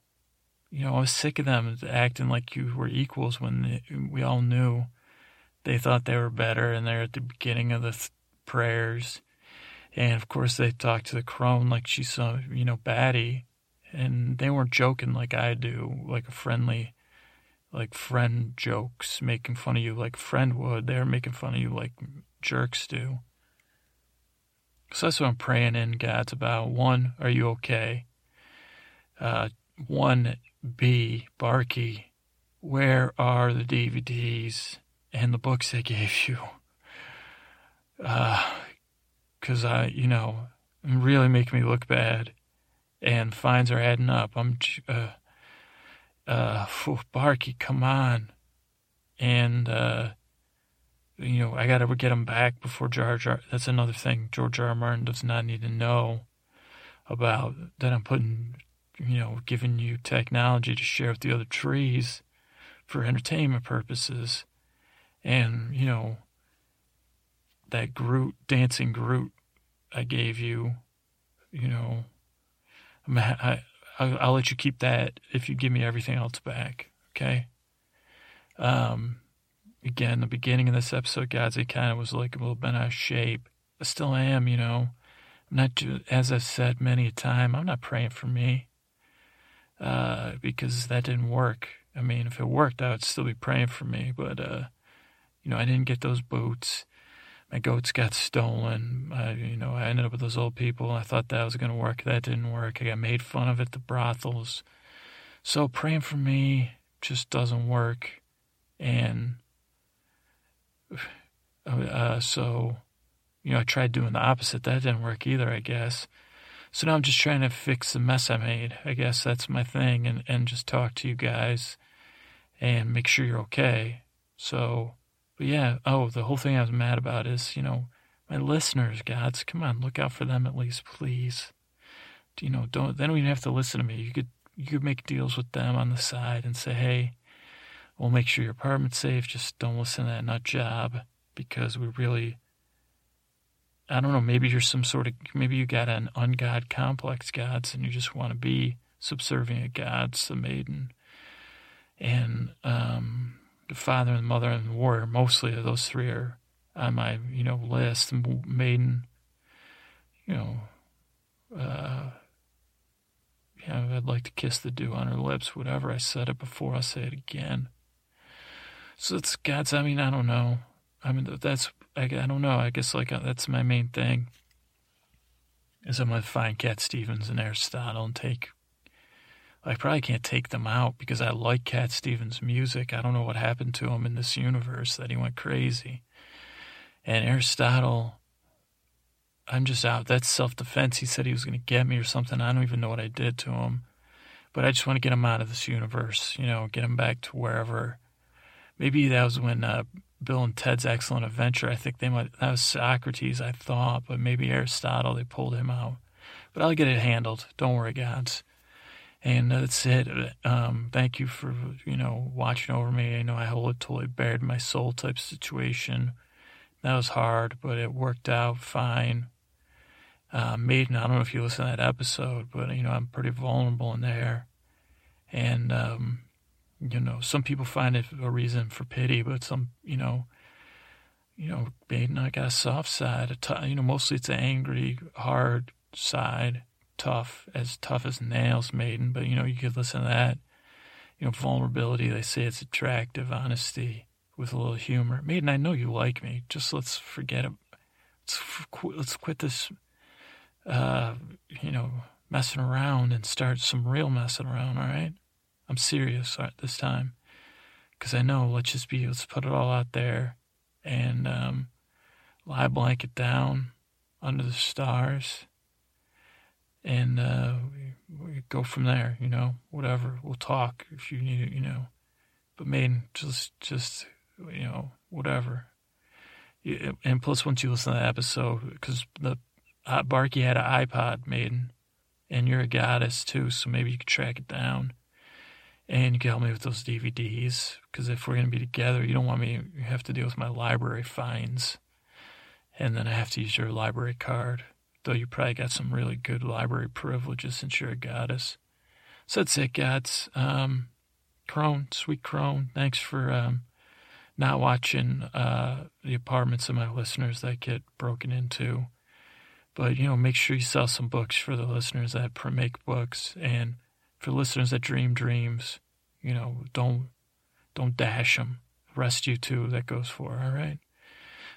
You know, I was sick of them acting like you were equals when we all knew they thought they were better and they're at the beginning of the th- prayers. And of course, they talked to the crone like she's some, you know, baddie. And they weren't joking like I do, like a friendly, like friend jokes, making fun of you like friend would. They're making fun of you like jerks do. So that's what I'm praying in God's about. One, are you okay? Uh, one, B, Barky, where are the DVDs and the books they gave you? Because uh, I, you know, really make me look bad, and fines are adding up. I'm, uh, uh, Barky, come on, and uh, you know, I got to get them back before George. R. That's another thing George R. R. Martin does not need to know about that I'm putting, you know, giving you technology to share with the other trees for entertainment purposes. And, you know, that Groot, dancing Groot I gave you, you know, I, I, I'll let you keep that if you give me everything else back. Okay. Um, again, the beginning of this episode, guys, it kind of was like a little bit out of shape. I still am, you know. I'm not, as I've said many a time, I'm not praying for me uh, because that didn't work. I mean, if it worked, I would still be praying for me. But, uh, you know, I didn't get those boots. My goats got stolen. I, you know, I ended up with those old people. I thought that was going to work. That didn't work. I got made fun of at the brothels. So praying for me just doesn't work. And uh, so, you know, I tried doing the opposite. That didn't work either, I guess. So now I'm just trying to fix the mess I made. I guess that's my thing, and, and just talk to you guys and make sure you're okay. So, but yeah, oh, the whole thing I was mad about is, you know, my listeners, gods, come on, look out for them at least, please. You know, don't, don't even have to listen to me. You could, you could make deals with them on the side and say, hey, We'll make sure your apartment's safe. Just don't listen to that nut job because we really, I don't know, maybe you're some sort of, maybe you got an ungod complex, gods, and you just want to be subservient gods, the maiden. And um, father and mother and warrior, mostly those three are on my, you know, list. Maiden, you know, uh, yeah, I'd like to kiss the dew on her lips, whatever. I said it before, I'll say it again. So it's God's. I mean, I don't know. I mean, that's I, I don't know. I guess like uh, that's my main thing. Is I'm gonna find Cat Stevens and Aristotle and take. I probably can't take them out because I like Cat Stevens' music. I don't know what happened to him in this universe that he went crazy. And Aristotle, I'm just out. That's self defense. He said he was going to get me or something. I don't even know what I did to him. But I just want to get him out of this universe, you know, get him back to wherever maybe that was when uh, Bill and Ted's Excellent Adventure. I think they might that was Socrates, I thought, but maybe Aristotle. They pulled him out, but I'll get it handled. Don't worry, gods. And that's it. Um, thank you for you know watching over me. I know I totally bared my soul type situation. That was hard, but it worked out fine. Uh, Maiden, I don't know if you listen to that episode, but you know I'm pretty vulnerable in there, and um, you know some people find it a reason for pity, but some you know, you know Maiden, I got a soft side. A t- you know, mostly it's an angry, hard side tough, as tough as nails, Maiden. But you know, you could listen to that. You know, vulnerability. They say it's attractive, honesty with a little humor. Maiden, I know you like me. Just let's forget it. Let's let's quit this. Uh, you know, messing around and start some real messing around. All right, I'm serious this time because I know. Let's just be. Let's put it all out there and um, lie blanket down under the stars and uh, we, we go from there. You know, whatever. We'll talk if you need it. You know, but man, just just you know, whatever. And plus, once you listen to the episode, because the uh, Barky had an iPod, Maiden, and you're a goddess too, so maybe you could track it down, and you can help me with those DVDs. Because if we're gonna be together, you don't want me. You have to deal with my library fines, and then I have to use your library card though you probably got some really good library privileges since you're a goddess. So that's it, gods. Um, Crone, sweet Crone, thanks for um, not watching uh, the apartments of my listeners that get broken into. But, you know, make sure you sell some books for the listeners that make books and for listeners that dream dreams, you know, don't don't dash them. Rest you too, that goes for, all right?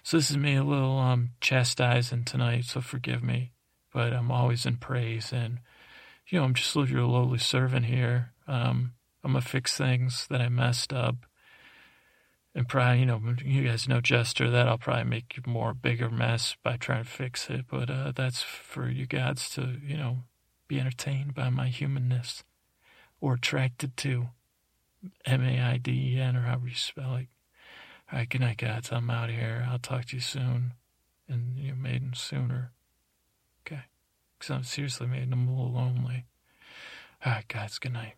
So this is me a little um, chastising tonight, so forgive me. But I'm always in praise, and you know I'm just your lowly servant here. Um, I'm gonna fix things that I messed up, and probably you know you guys know Jester that I'll probably make more bigger mess by trying to fix it. But uh, that's for you gods to you know be entertained by my humanness or attracted to M A I D E N or however you spell it. All right, good night, guys. I'm out of here. I'll talk to you soon. And you're maiden sooner. Okay. Because I'm seriously. I'm a little lonely. All right, guys. Good night.